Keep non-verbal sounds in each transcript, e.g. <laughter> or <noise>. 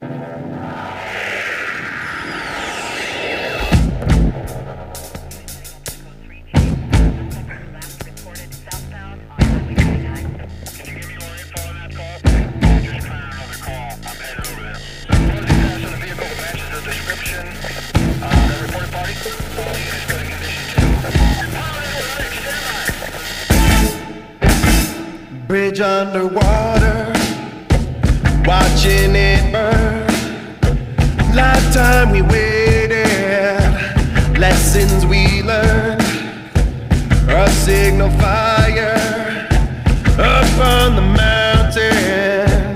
Thank you. Bridge underwater, watching it burn. Lifetime we waited, lessons we learned. A signal fire up on the mountain,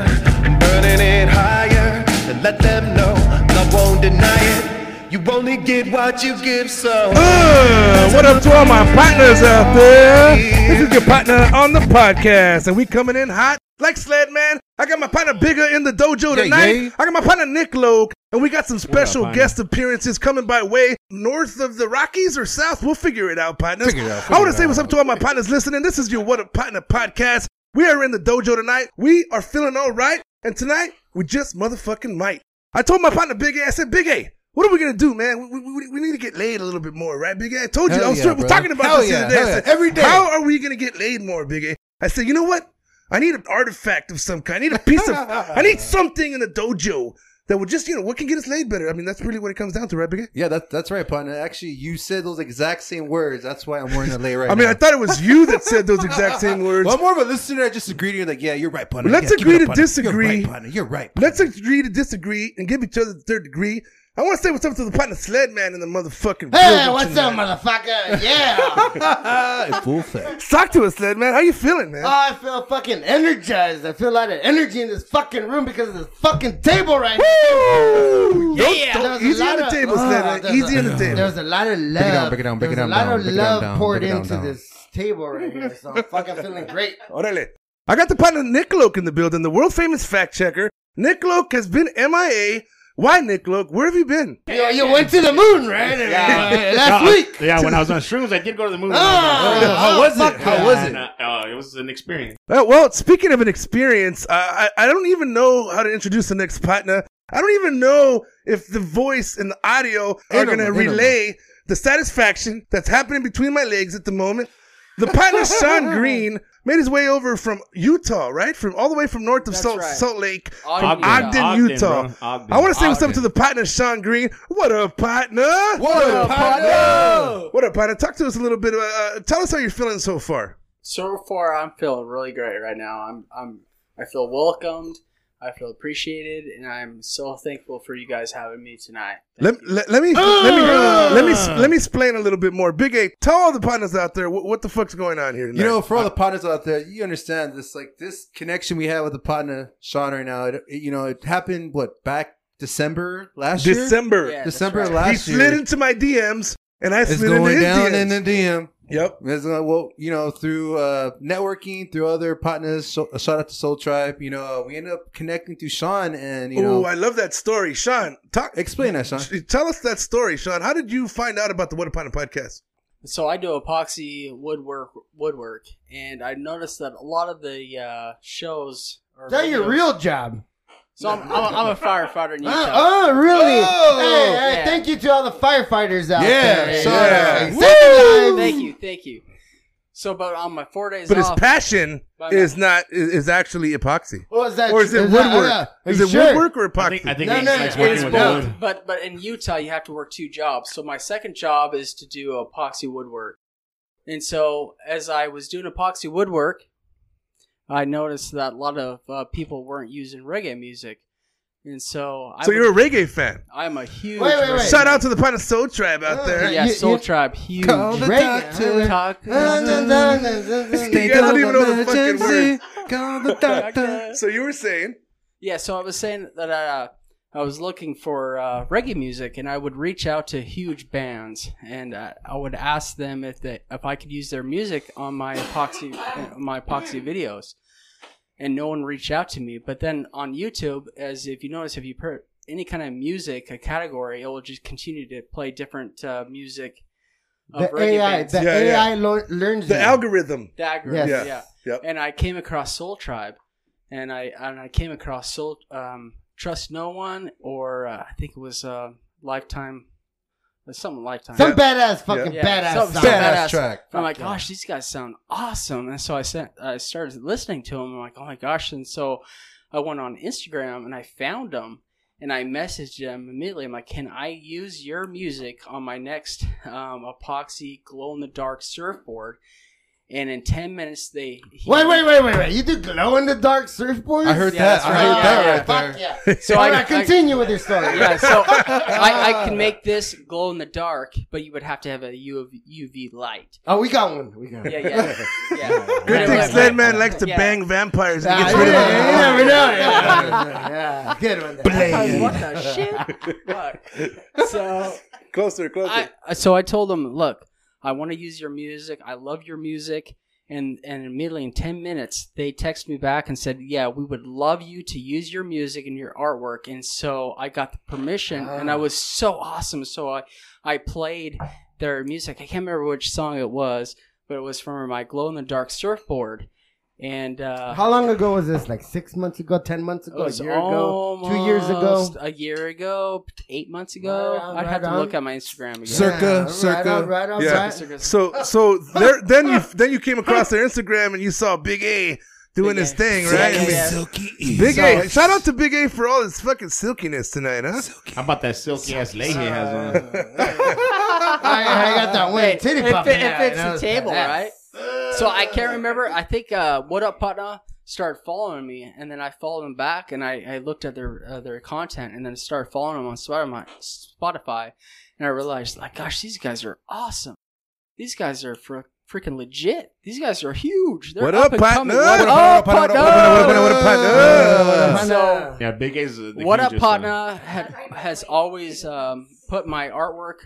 burning it higher. And let them know love won't deny it. You only get what you give, so. Uh, what up to all my partners out there? This is your partner on the podcast, and we coming in hot like sled man. I got my partner bigger in the dojo Yeah, tonight. yeah. I got my partner Nick Loke, and we got some special partner? guest appearances coming by way north of the Rockies or south. We'll figure it out, partners. Figure it out, I want to say what's up to all my partners listening. This is your What Up Partner podcast. We are in the dojo tonight. We are feeling all right, and tonight we just motherfucking might. I told my partner Big A, I said, Big A, what are we gonna do, man? We, we, we need to get laid a little bit more, right, Big A? I told you, Hell I was, yeah, talking about Hell this the other day. Yeah. Every day. How are we gonna get laid more, Big A? I said, you know what? I need an artifact of some kind. I need a piece of, <laughs> I need something in the dojo that would just, you know, what can get us laid better. I mean, that's really what it comes down to, right, Big A? Yeah, that, that's right, partner. Actually, you said those exact same words. That's why I'm wearing a lay right I mean, now. I thought it was you that said those exact same <laughs> words. Well, I'm more of a listener. I just agreed. You're like, yeah, you're right, partner. Let's Yeah, agree to partner. disagree. You're right, partner. You're right. Let's agree to disagree and give each other the third degree. I want to say what's up to the partner sled man in the motherfucking room. Hey, building what's up, motherfucker? <laughs> Yeah. Full effect. Talk to us, sled man. How you feeling, man? oh, I feel fucking energized. I feel a lot of energy in this fucking room because of this fucking table right here. Woo! Don't- Yeah. don't- There was a easy on lot the of- table, oh, sled man. Oh, there's Easy a- on the now. table. There's a lot of love. it down, break it down, break it There's down, a lot of break it down, love down, poured break it down, into down. this table right here. So I'm fucking <laughs> feeling great. Orale. I got the partner Nick Loke in the building, the world famous fact checker. Nick Loke has been MIA. Why, Nick Loke? Where have you been? You, you went to the moon, right? Uh, last No, week. Yeah, when I was on shrooms, I did go to the moon. Oh, How was it? How was it? uh, it was an experience. Uh, well, speaking of an experience, uh, I, I don't even know how to introduce the next partner. I don't even know if the voice and the audio are going to more, ain't no relay the satisfaction that's happening between my legs at the moment. The partner <laughs> Sean Green made his way over from Utah, right? From all the way from north of That's Salt, right. Salt Lake, Ogden, from Ogden, Ogden, Utah. bro. Ogden. I want to say what's up to the partner Sean Green. What up, partner? What up, partner? What up, partner? Talk to us a little bit. Uh, tell us how you're feeling so far. So far, I'm feeling really great right now. I'm, I'm, I feel welcomed. I feel appreciated, and I'm so thankful for you guys having me tonight. Let, let, let me let me <gasps> let me ah. let me explain a little bit more. Big A, tell all the partners out there what, what the fuck's going on here. Tonight. You know, for all the uh, partners out there, you understand this. Like this connection we have with the partner Sean right now. It, it- you know, it happened what back December last year. December, Yeah, that's December right. he last year. He slid into my DMs, and I it's slid into his down DMs. in the DM. Yep. It's, uh, well, you know, through uh, networking, through other partners. So, uh, shout out to Soul Tribe. You know, we ended up connecting through Sean, and you Oh, know, I love that story, Sean. Talk. explain that, Sean. <laughs> Tell us that story, Sean. How did you find out about the What Up Partner podcast? So I do epoxy woodwork, woodwork, and I noticed that a lot of the uh, shows. Or Is that your real job? So I'm, I'm, a, I'm a firefighter in Uh, Utah. oh, really? Oh! hey, hey, Yeah. thank you to all the firefighters out Yeah, there. sorry. Hey, Woo! save lives. Thank you, thank you. So, but on my four days But his passion But- is not is, is actually epoxy, What was that? or is it that- woodwork? uh, is it sure? woodwork or epoxy? I think, I think No, he no, likes it's working with both. But but in Utah, you have to work two jobs. So my second job is to do epoxy woodwork. And so as I was doing epoxy woodwork, I noticed that a lot of uh, people weren't using reggae music. And so, I So would- you're a reggae fan. I'm a huge. Wait, wait, wait. Shout out to the Pint of Soul Tribe out Uh, there. Yeah, You- Soul you- Tribe, huge. Call the Reggae, doctor. Talk. <laughs> You guys don't even know the fucking words. Call the doctor. <laughs> So you were saying, Yeah, so I was saying that I, uh, I was looking for uh, reggae music, and I would reach out to huge bands, and uh, I would ask them if they if I could use their music on my epoxy uh, my epoxy videos, and no one reached out to me. But then on YouTube, as if you notice, if you put any kind of music a category, it will just continue to play different uh, music. Of The AI, bands. the Yeah, yeah. AI lo- learns the you. algorithm. The algorithm, Yes. yeah. Yep. And I came across Soul Tribe, and I and I came across Soul um, Trust No One, or uh, I think it was uh, Lifetime, it was something Lifetime. Some badass, fucking Yeah. badass. Some- song. some Badass badass. track. I'm like, yeah. gosh, these guys sound awesome, and so I sent, I started listening to them. I'm like, oh my gosh, and so I went on Instagram and I found them. And I messaged them immediately. I'm like, "Can I use your music on my next um, epoxy glow in the dark surfboard?" And in ten minutes, they Wait, wait, wait, wait, wait. You do glow in the dark surfboards? I heard Yeah, that. that's I right. heard Yeah, that yeah. right there. Fuck yeah. So <laughs> I, right, I continue with your story. yeah, so <laughs> I, I can make this glow in the dark, but you would have to have a UV, UV light. Oh, we got one. We got one. Yeah, yeah, <laughs> yeah. Good thing Sledman likes to Yeah. bang vampires and Ah, gets rid of yeah, them. you never know. Yeah, yeah. Good one. there. What the shit? Fuck. So Closer, closer. I, so I told him look, I want to use your music. I love your music. And, and immediately in 10 minutes, they texted me back and said, Yeah, we would love you to use your music and your artwork. And so I got the permission, and I ah. was so awesome. So I, I played their music. I can't remember which song it was, but it was from my glow in the dark surfboard. And uh, How long ago was this? Like six months ago, ten months ago, a year ago, two years ago? A year ago, eight months ago. Right on, I'd have right to look at my Instagram again. Circa, Yeah, circa. Right on, right on, Yeah. right. So so there then you then you came across their Instagram and you saw Big A doing Big his A. thing, right? yeah, I yeah. Silky Big So- A. Shout out to Big A for all his fucking silkiness tonight, huh? How about that silky ass lady he has on? <laughs> I, I got that one titty it, pop. fit- in it fits the table, yeah. right? So I can't remember. I think uh, What Up Patna started following me, and then I followed them back, and I, I looked at their uh, their content, and then started following them on Spotify, Spotify, and I realized, like, gosh, these guys are awesome. These guys are fr- freaking legit. These guys are huge. They're What up up, partner? What What up, up, partner? partner? What up, what up, what up, partner? So- Yeah, Big A's What Up hugest, uh, Patna had, has always um, put my artwork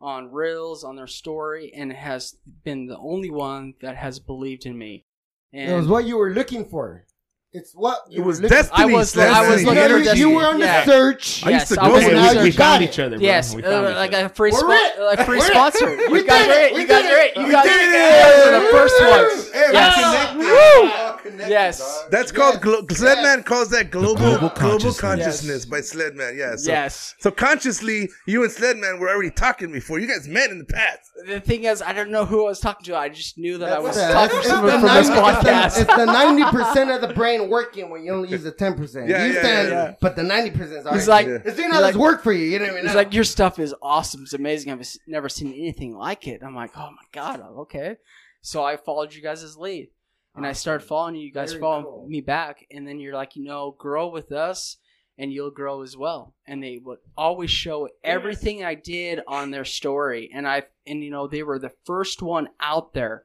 on reels on their story and has been the only one that has believed in me. And It was what you were looking for. It's what you It was were destiny. I was- Sledman. I was looking know, for you, were on Yeah. the search. I used to Yes, go there. on Now the you We, we got found each other, bro. Yes, we uh, each like other. a free We're spot, like free We're it. sponsor. We You did guys it. are it. We You guys did are it. it. You We guys did you it. guys are the first ones. Hey, Yes. Connected. Yes. That's called glo- Sledman calls that global global global consciousness. consciousness by Sledman. Yeah. So, Yes. So consciously, you and Sledman were already talking before. You guys met in the past. The thing is, I don't know who I was talking to. I just knew that I was That's talking the- to someone from the this podcast. It's the ninety percent of the brain working when you only use the ten percent. Yeah, you yeah, stand, yeah, yeah. but the ninety percent is He's alright. like, it's doing he's all like- this work for you. You don't even know. He's like, your stuff is awesome. It's amazing. I've never seen anything like it. I'm like, oh my god, okay. So I followed you guys' lead, and I start following you. You guys Very follow cool. me back, and then you're like, you know, grow with us, and you'll grow as well. And they would always show everything I did on their story, and I and you know they were the first one out there,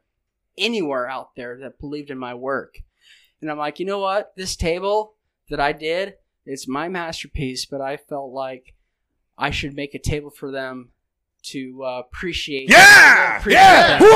anywhere out there that believed in my work. And I'm like, you know what? This table that I did, it's my masterpiece, but I felt like I should make a table for them to uh, appreciate. Yeah! appreciate Yeah! them.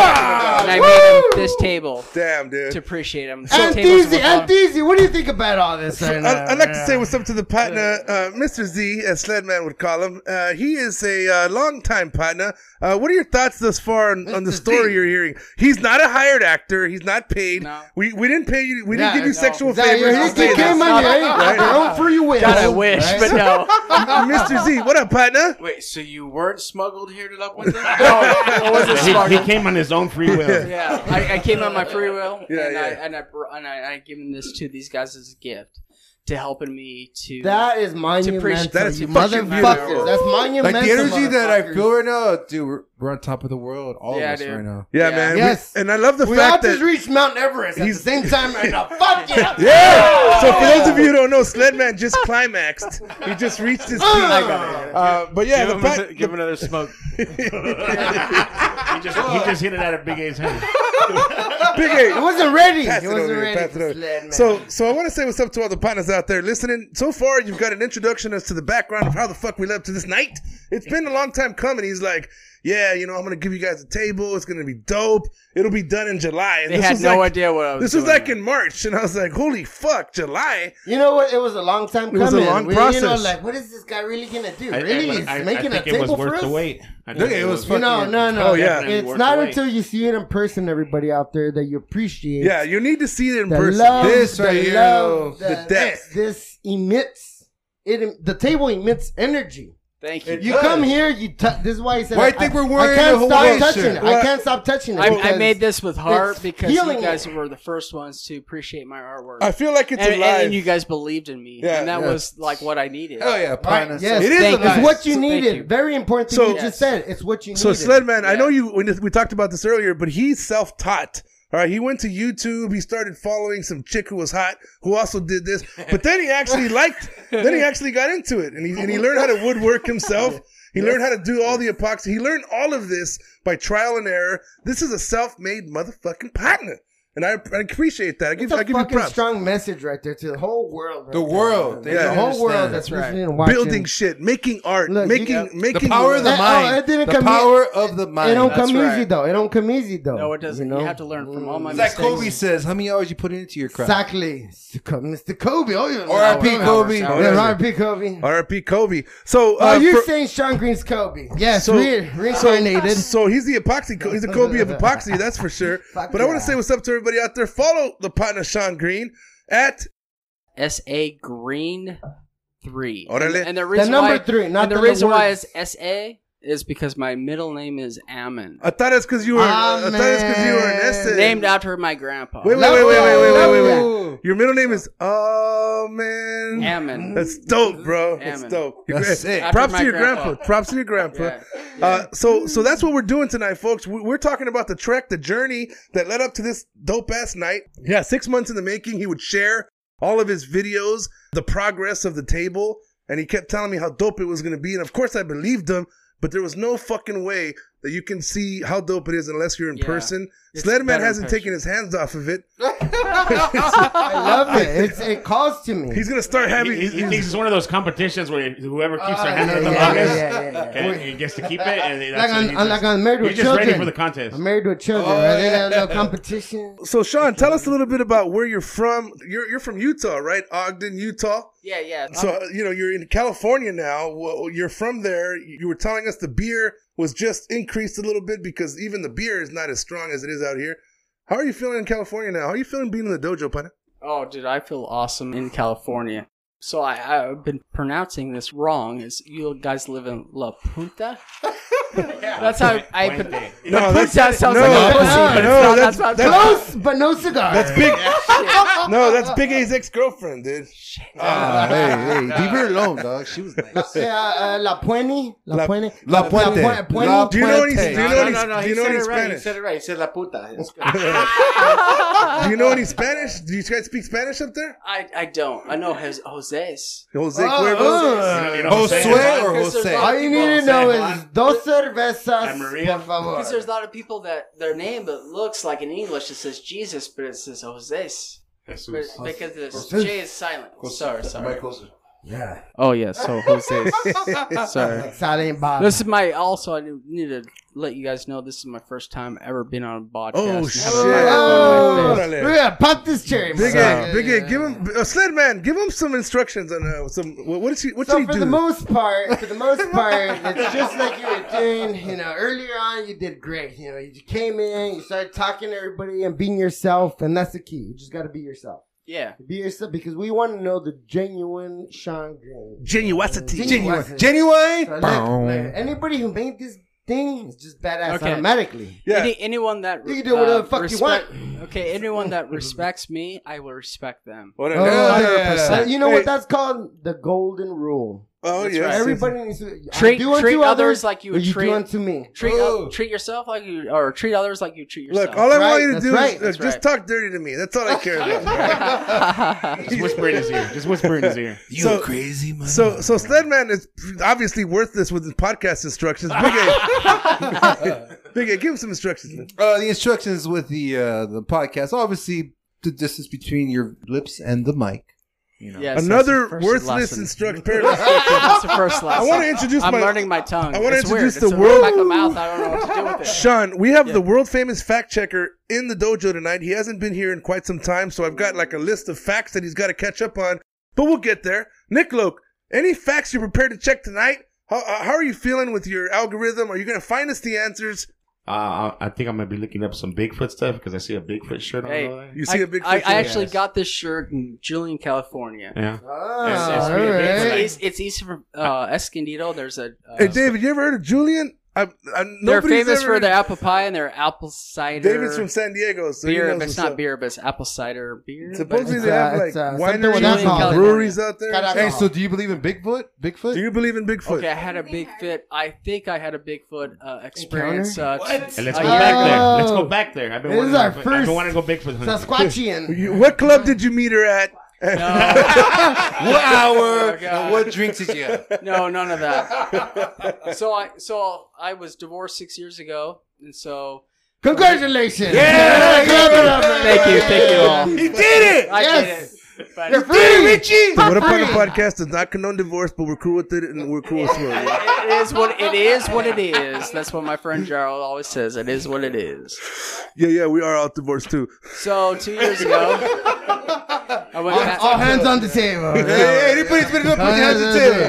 And I made them this table Damn, dude. to appreciate them. Antizi, Antizi, what do you think about all this? Right now? I, I'd like to say what's up to the partner, uh, Mr. Z, as Sledman would call him. Uh, he is a uh, long-time partner. Uh, what are your thoughts thus far on, on the story Z. you're hearing? He's not a hired actor. He's not paid. No. We we didn't pay you. We Yeah, didn't give you no. sexual favors. He- I'll he say came that. on your, Right? your own free will. God, I wish, right? but no. <laughs> Mr. Z, what up, partner? Wait, so you weren't smuggled here to La Puente? no, it wasn't <laughs> He, he came on his own free will. Yeah, I, I came on my free will, Yeah, and, I, yeah. and I and I, I given this to these guys as a gift to helping me to That is monumental, appreciate- That is you fucking motherfuckers. That's monumental. Like the energy that I feel right now, dude. We're, we're on top of the world, all Yeah, of us dude. right now. Yeah, Yeah. man. We- Yes. and I love the We fact all that. just reached Mount Everest at the same time right now. <laughs> Fuck yeah! yeah. So for those of you who don't know, Sledman just climaxed. He just reached his peak. Uh, but yeah, Give the him, fact, give him another smoke. <laughs> he just he just hit it out of Big A's hand. Big It A. wasn't ready. Pass It it wasn't over ready. pass it over. sled, man. So, so I want to say what's up to all the partners out there listening. So far, you've got an introduction as to the background of how the fuck we led up to this night. It's been a long time coming. He's like, yeah, you know, I'm gonna give you guys a table. It's gonna be dope. It'll be done in July. And They this had was no like- idea what I was doing. This was doing. like in March, and I was like, holy fuck, July. You know what? It was a long time It was a long We- You know, like, what is this guy really gonna do? I- I- really? I, He's I, making think a it was table for worth us? the wait. I Look, think it was You know, fucking- no, no. Oh, yeah. It's not until you see it in person, everybody out there, that you appreciate. Yeah, you need to see it in the person. love, This the right here, love, the that depth. This emits. It. The table emits energy. Thank you. You come here, you. T- this is why he said. Why I, do think we're wearing I can't a stop Hawaii touching shirt? it. I can't stop touching it. I, I made this with heart because you guys it. were the first ones to appreciate my artwork. I feel like it's and, alive. and you guys believed in me, Yeah, and that yeah. was like what I needed. Oh yeah, Right, partner. yes, it is thank alive. It's what you So needed. you. Very important thing So- you just Yes. said. It's what you needed. So needed. Sledman, I know you. We we talked about this earlier, but he's self-taught. All right, he went to YouTube. He started following some chick who was hot, who also did this. But then he actually <laughs> liked. Then he actually got into it, and he and he learned how to woodwork himself. He learned how to do all the epoxy. He learned all of this by trial and error. This is a self-made motherfucking partner, and I, I appreciate that. I give It's a I give you fucking props. strong message right there to the whole world. right The there, world. man. They Yeah. the whole understand. world that's That's right. listening and watching. Building shit, making art, Look, you making got- making The power of the Uh, oh, mind. it didn't the come power of the mind. It don't That's come easy right. though. It don't come easy though. No, it doesn't. You, know? have to learn from all my It's like mistakes. Kobe says, how many hours you put into your craft? Exactly, Mr. Kobe. Oh, yeah. R.I.P. Hours, Kobe. hours, Yeah. R.I.P. Kobe. R.I.P. Kobe. So Oh, uh, you're for- saying Sean Green's Kobe? Yes, So- re- reincarnated. So he's the epoxy. He's a Kobe of epoxy, that's for sure. <laughs> Fuck but I want yeah. to say what's up to everybody out there. Follow the partner Sean Green at S A Green three. Orale. And, and the reason number why, three, not and the, the reason why words. it's S A is because my middle name is Ammon. I thought it's because you were. Amen. I thought it's because you were an Essex. Named after my grandpa. Wait, wait, wait, wait, wait, wait, wait, wait, wait. Your middle name is Ammon. Ammon. That's dope, bro. Ammon. That's dope. That's sick. Props to your grandpa. grandpa. Props to your grandpa. yeah. Yeah. Uh, so, so that's what we're doing tonight, folks. We're talking about the trek, the journey that led up to this dope ass night. Yeah, six months in the making. He would share all of his videos, the progress of the table. And he kept telling me how dope it was going to be. And of course, I believed him but there was no fucking way that you can see how dope it is unless you're in Yeah. person. It's Sledman hasn't person. taken his hands off of it. <laughs> I love it. It's, it calls to me. He's gonna start having. He, he thinks it's one of those competitions where whoever keeps Ah, their hand yeah, up the yeah, longest yeah, yeah, yeah. and he gets to keep it. And that's like I'm, he I'm just- like I'm married with He's just children. ready for the contest. I'm married with children. Oh, right? Yeah. no competition. so, Sean, tell us a little bit about where you're from. You're you're from Utah, right? Ogden, Utah. Yeah, yeah. So uh, you know you're in California now. Well, you're from there. You were telling us the beer was just increased a little bit because even the beer is not as strong as it is out here. How are you feeling in California now? How are you feeling being in the dojo, partner? Oh, dude, I feel awesome in California. So I, I've been pronouncing this wrong. Is you guys live in La Punta? yeah. That's how I. Put, Puente. No, La Punta sounds no, like a pussy, no, but it's no, not. that's- That's, not. that's- Close, <laughs> but no cigar. That's big. <laughs> no, that's Big A's ex girlfriend, dude. Ah, hey, hey, leave her alone, dog. She was nice. <laughs> Yeah, uh, La Puente. La, La- Puente. La Puente. La Puente. Do you know any? Do you No, know no, any? no, no. Do He you know said any it right. He said it right. He said la puta. Do you know any Spanish? Do you guys speak Spanish up there? I, I don't. I know his Jose's. Jose Oh, Cuervo. oh. You know Josue Jose? or Because there's Jose? a lot All you need to know is dos cervezas, Maria. por favor. Because there's a lot of people that their name it looks like in English it says Jesus, but it says Jose's. Jesus. because the Jose. J is silent. Sorry, sorry. Yeah. Oh yeah, so Jose's. <laughs> sorry. Silent Bob. This is my also. I need to let you guys know this is my first time ever being on a podcast. Oh shit! having a microphone in my face. Órale. We're gonna pop this cherry. Big man. A, Big A, give him uh, Sled Man. Give him some instructions on uh, some. What, what did he? What So did he for do? the most part, for the most part, it's just like you were doing. You know, earlier on, you did great. You know, you came in, you started talking to everybody and being yourself, and that's the key. You just got to be yourself. Yeah. Be yourself because we want to know the genuine Sean Green. Genuosity. Genuine. Genuine. So look, look, anybody who made this thing, is just badass Okay. automatically. Yeah. Any, anyone that You can do whatever the fuck you want. Okay, anyone that respects me, I will respect them. Whatever. Oh, Yeah. yeah. You know Hey. what that's called? The golden rule. Oh That's yeah. right. Everybody needs to Treat- do treat others others like you or would you treat- do unto me. Treat Oh. uh, treat yourself like you, or treat others like you treat yourself. Look, all I want you to that's do right, is look, just right. talk dirty to me. That's all I care about. <laughs> Just whisper in his ear. Just whisper in his ear. <laughs> You So- crazy man. So, so Sledman is obviously worthless with his podcast instructions. Big A, <laughs> Big A, give him some instructions. Uh, the instructions with the uh, the podcast, obviously, the distance between your lips and the mic. You know. Yes, that's Another the first worthless <laughs> lesson. instruct pair of That's the first lesson. I want to introduce I'm my learning my tongue. I wanna It's weird. introduce It's the world- back of mouth. I don't know what to do with it. Sean, we have the world famous fact checker in the dojo tonight. He hasn't been here in quite some time, so I've got like a list of facts that he's got to catch up on. But we'll get there. Nick Loke, any facts you're prepared to check tonight? How, uh, how are you feeling with your algorithm? Are you going to find us the answers? Uh, I I think I'm gonna be looking up some Bigfoot stuff because I see a Bigfoot shirt on. Hey, over there. You see I, a big I, picture? I actually Yes. got this shirt in Julian, California. Yeah. Ah, Yes, yes, all we have been right. It's, it's east from uh, Escondido. There's a. Uh, Hey, David, you ever heard of Julian? I, I, they're famous ever- for their apple pie and their apple cider. David's from San Diego, so beer, but it's not up. beer, but it's apple cider beer. Supposedly It's, they have uh, like it's, uh, something with wineries alcohol. breweries out there. Got Hey, so do you believe in Bigfoot? Bigfoot? Do you believe in Bigfoot? Okay, I had a Bigfoot. I think I had a Bigfoot uh, experience. Uh, And let's go Uh, back there. Let's go back there. I've been This wanting is our to, I've first been wanting to go Bigfoot. hunting. Sasquatchian. You- What club did you meet her at? <laughs> what hour? Oh, what drinks did you have? no, none of that. so I so I was divorced six years ago, and so Congratulations. Yeah. Clap it up, man. thank you, thank you all. He did it! I Yes. did it. But You're free, Richie. What Up on the podcast does not condone divorce, but we're cool with it and we're cool with <laughs> it. it is what it is. What it is. That's what my friend Gerald always says. It is what it is. Yeah, yeah, we are all divorced too. So two years ago, I went back. All hands on the table. <laughs> Hey, anybody's been up put your hands on the table.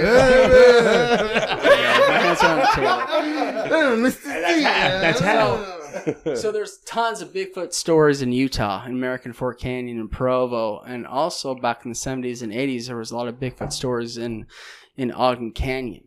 My hands are on the table. Mr. <laughs> Steve. That's hell. <laughs> so there's tons of Bigfoot stories in Utah, in American Fork Canyon, and Provo, and also back in the 70s and 80s, there was a lot of Bigfoot stories in in Ogden Canyon,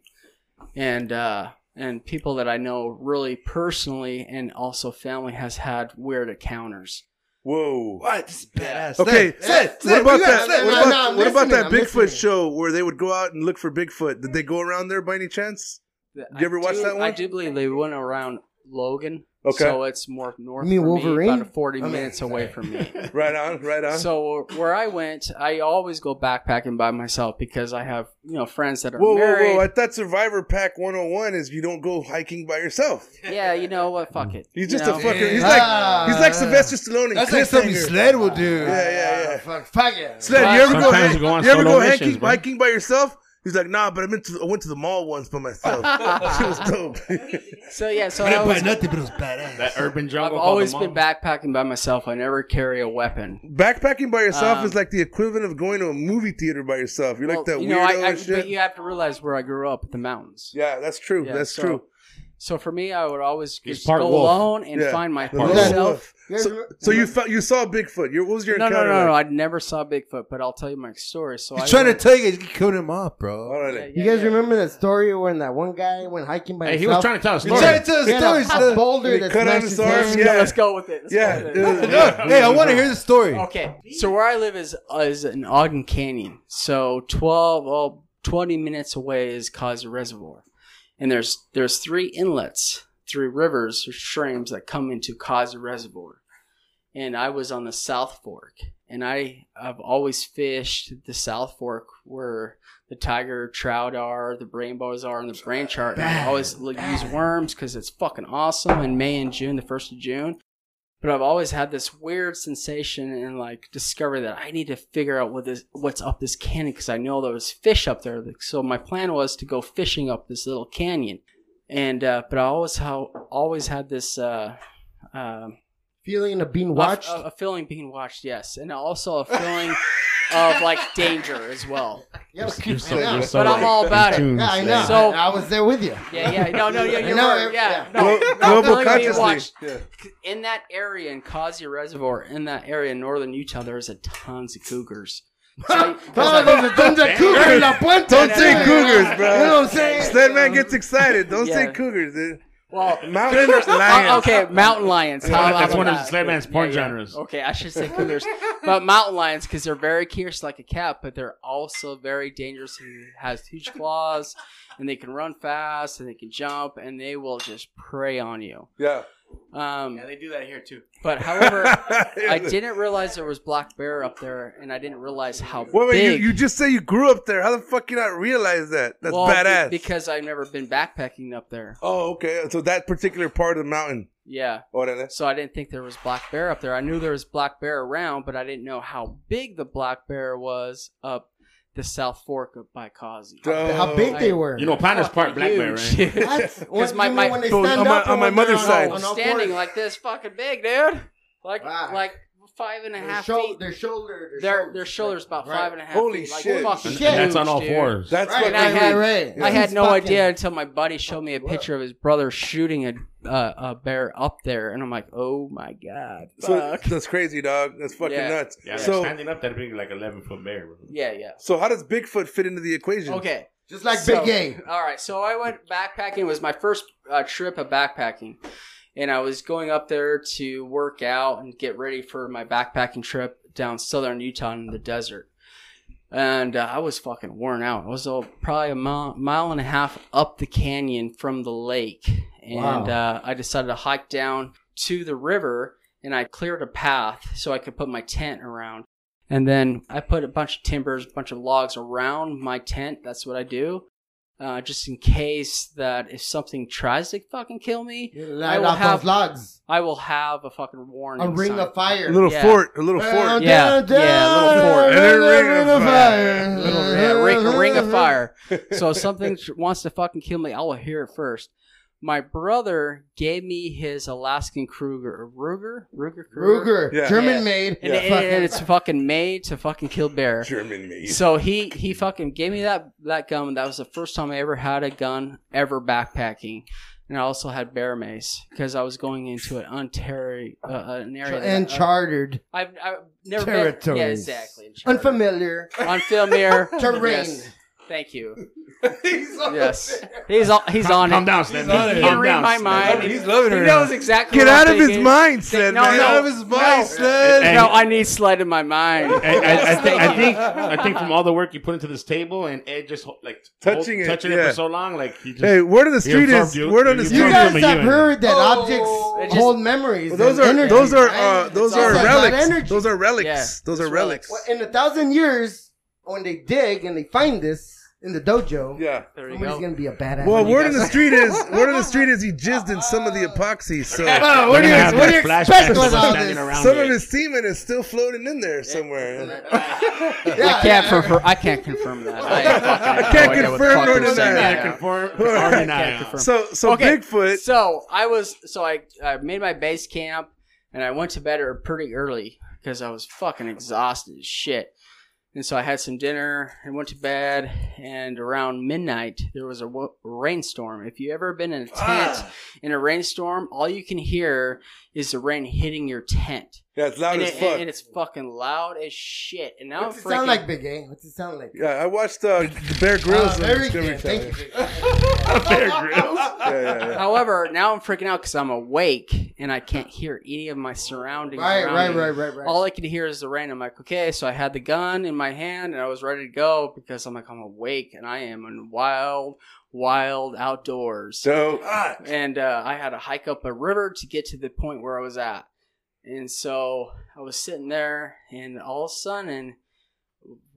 and uh, and people that I know really personally and also family has had weird encounters. Whoa. What? This is badass. Okay, Sled, what about you that? got sled. no, What no, about, what about that I'm Bigfoot listening. show where they would go out and look for Bigfoot? Did they go around there by any chance? Did you ever watch that one? I do believe they went around Logan. Okay. So it's more north. You mean Wolverine? Me, about 40 I mean- minutes away from me. <laughs> Right on, right on. So where I went, I always go backpacking by myself because I have you know friends that are whoa, whoa, married. whoa! I thought Survivor Pack 101 is you don't go hiking by yourself. Yeah, you know what? Fuck it. He's you just know? a fucker. He's Ah. like he's like Sylvester Stallone in That's like something Cliffhanger. Sled will do. Yeah, yeah, yeah. Fuck, fuck it. Sled, you ever go? Sometimes hi- you go on you ever go hiking, bro. hiking by yourself? He's like, nah, but I went to I went to the mall once by myself. <laughs> Shit was dope. <laughs> So yeah, so I I didn't buy nothing, but it was badass. That urban I've jungle. always the been mall. backpacking by myself. I never carry a weapon. Backpacking by yourself Um, is like the equivalent of going to a movie theater by yourself. You're like Well, that you weirdo I, I, and shit. but you have to realize where I grew up, the mountains. yeah, that's true. Yeah, that's so- true. So for me, I would always He's just part go wolf. alone and Yeah. find my The part lone self. Wolf. So, so you felt you saw Bigfoot. Your, what was your No, no, encounter? no, no. like? I never saw Bigfoot, but I'll tell you my story. So He's I trying to went- tell you, you killed him off, bro. All right. Yeah, You guys yeah. remember that story when that one guy went hiking by Hey, he himself? was trying to tell a He's story. trying to tell He a had story. a, Sled. <laughs> a boulder He that cut on smashed his his arm, hand. yeah. Let's go with it. Let's Yeah. with it. <laughs> uh, hey, I want to hear the story. Okay, so where I live is uh, is in Ogden Canyon. So 12, well, 20 minutes away is Causey Reservoir, and there's there's three inlets, three rivers or streams that come into Causey Reservoir, and I was on the South Fork, and I have always fished the South Fork where the tiger trout are, the rainbows are, and the brain chart. And I always use worms because it's fucking awesome in May and June, the first of June but I've always had this weird sensation and like discovery that I need to figure out what this what's up this canyon because I know there was fish up there. So my plan was to go fishing up this little canyon, and uh, but I always how always had this uh, um Feeling of being watched. a, a feeling being watched, yes, and also a feeling of like danger as well. yeah, You're so, I know. you're so But I'm all about it. in Yeah, I know. So- I, I was there with you. Yeah, yeah, no, no, yeah, you're know, right. Yeah, yeah. no, Glo- no, global feeling being consciously. watched. Yeah. in that area in Causey Reservoir, in that area in northern Utah, there's a tons of cougars. <laughs> So I- 'cause Oh, there's a tons of cougars in La Puente. Don't say cougars, bro. You know what I'm saying? That man gets excited. Don't say cougars, dude. Well, Mountain lions. oh, okay, mountain lions. How, how That's about one of that? Sledman's porn genres. Okay, I should say cougars, but mountain lions because they're very curious like a cat, but they're also very dangerous. and has huge claws, and they can run fast, and they can jump, and they will just prey on you. Yeah. Um, Yeah, they do that here too. but however, <laughs> I didn't realize there was black bear up there, and I didn't realize how Wait, wait, big. you, you just say you grew up there. How the fuck you not realize that? That's Well, be- badass. because I've never been backpacking up there. oh, okay. So that particular part of the mountain. Yeah. Órale. So I didn't think there was black bear up there. I knew there was black bear around, but I didn't know how big the black bear was up the South Fork of Bycausey. How big they were. You know, Panda's part black bear, right? <laughs> Because my my on my- on my mother's side. I'm standing like this, fucking big, dude. Like Wow. like five and a Their half shou- feet. Their shoulder. Their their shoulders about Right. five and a half Holy feet. Like shit. fucking And, Shit. and that's on all huge, dude. fours. That's Right, fucking. I had- right, right. I had no fucking- idea until my buddy showed me a picture of his brother shooting a uh, a bear up there, and I'm like, oh my god, So, fuck. that's crazy, dog. That's fucking Yeah. nuts. Yeah, like so, standing up, that'd be like 11 foot bear. Bro. yeah, yeah. so how does Bigfoot fit into the equation? Okay. Just like So- Big Game. All right, so I went backpacking. It was my first uh, trip of backpacking, and I was going up there to work out and get ready for my backpacking trip down southern Utah in the desert. And uh, I was fucking worn out. I was uh, probably a mile, mile and a half up the canyon from the lake, and uh, I decided to hike down to the river. And I cleared a path so I could put my tent around. And then I put a bunch of timbers, a bunch of logs around my tent. That's what I do. Uh, just in case that if something tries to fucking kill me, I will have logs. I will have a fucking warning. A ring sign. of fire. A little Yeah. fort. A little Down, fort. Yeah, down, yeah, little fort. And a down, ring of fire. Little, yeah, ring, a ring of fire. So if something wants to fucking kill me, I will hear it first. My brother gave me his Alaskan Kruger, Ruger, Ruger, Kruger, Ruger, Yeah. German Yeah. made. and, it- and it's fucking made to fucking kill bear. German made. So he he fucking gave me that that gun. and That was the first time I ever had a gun ever backpacking, and I also had bear mace because I was going into an unterri uh, an area that I- Uncharted I've, I've never been. territories. Yeah, exactly. Uncharted. Unfamiliar Unfamiliar <laughs> terrain. Yes. Thank you. yes, <laughs> he's on. He's on Calm it. down, Sledman. He Calm can read down, my Sledman. mind. He's loving He her knows exactly. Get what out I'm of his thinking. mind, Sled, No, man. no. Get out of his mind, No. Sled. Hey. No, I need sled in my mind. I, I, I, <laughs> think, I think I think from all the work you put into this table and Ed just ho- like Touching it, touching yeah. it for so long, like he just Hey, word on the He street absorbed is you. word on the You street. You From guys you have and- heard that It objects just- hold memories. Well, those and are energy, those are right? uh, those It's are about relics. energy. Those are relics. Yeah, those are relics. Well, in a thousand years, when they dig and they find this in the dojo, Yeah. There you somebody's go. gonna be a badass. Well, when you word on guys- the street is <laughs> word on the street is he jizzed in some of the epoxy, so <laughs> Oh, what We're do you, gonna have what do you expect flashback with of us all this? some it. of his semen is still floating in there somewhere. Yeah, <laughs> I can't yeah. confirm. I can't confirm that. I, I can't no idea what the confirm fuck nor you're deny. saying Yeah. confirm Can't confirm. So so Okay, Bigfoot. So I was so I I made my base camp and I went to bed pretty early because I was fucking exhausted as shit. And so I had some dinner and went to bed. And around midnight, there was a w- rainstorm. If you ever been in a tent ah. in a rainstorm, all you can hear is the rain hitting your tent, yeah, it's loud and, as it- fuck. and it's fucking loud as shit. And now What's I'm it sound like, Big A? What's it sound like? yeah, I watched uh, the Bear Grylls. Ah, on very good. Thank you. Channel. Big <laughs> A. Bear Grylls. Yeah, yeah, yeah. However, now I'm freaking out because I'm awake and I can't hear any of my surroundings. Right, around right, me. right, right, right. All I can hear is the rain. I'm like, okay, so I had the gun in my hand and I was ready to go because I'm like, I'm awake and I am in wild, wild outdoors. So and uh, I had to hike up a river to get to the point where I was at. And so I was sitting there, and all of a sudden,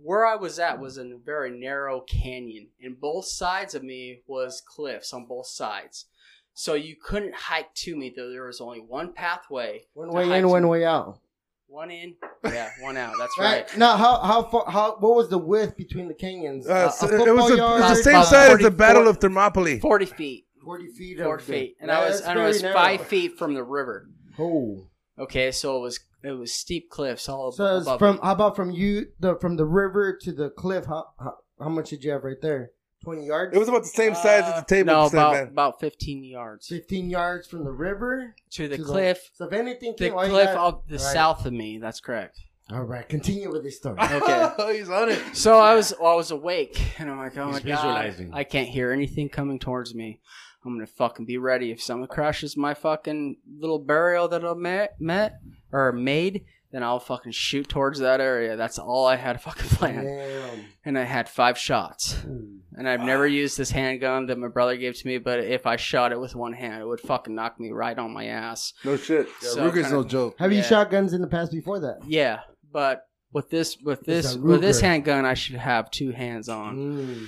where I was at was in a very narrow canyon, and both sides of me was cliffs on both sides. So you couldn't hike to me, though there was only one pathway. One way in, one way out. One in, yeah, one out. That's right. Right. Now, how how far? How what was the width between the canyons? uh, a so it was a, yard? the same size as the 44 Battle of Thermopylae. Forty feet, forty feet. four of feet, and Yeah, I was and I was very five feet from the river. Oh, Okay, so it was it was steep cliffs all so it's above. from me. how about from you the from the river to the cliff? How how, how much did you have right there? Twenty yards. It was about the same size as the table. Uh, No, about Man. about fifteen yards fifteen yards from the river to the to cliff. So if anything, The came, cliff got- of the Right. south of me. That's correct. All right, continue with this story. <laughs> Okay. Oh, <laughs> he's on it. So I was I was awake, and I'm like, oh He's my god. I can't hear anything coming towards me. I'm gonna fucking be ready. If someone crashes my fucking little burial that I met, met or made, then I'll fucking shoot towards that area. That's all I had fucking planned. Damn. And I had five shots. And I've never used this handgun that my brother gave to me, but if I shot it with one hand, it would fucking knock me right on my ass. No shit. Yeah, So Ruger's kinda- no joke. Have you Yeah. shot guns in the past before that? Yeah, but with this with this with this handgun, I should have two hands on. Mm.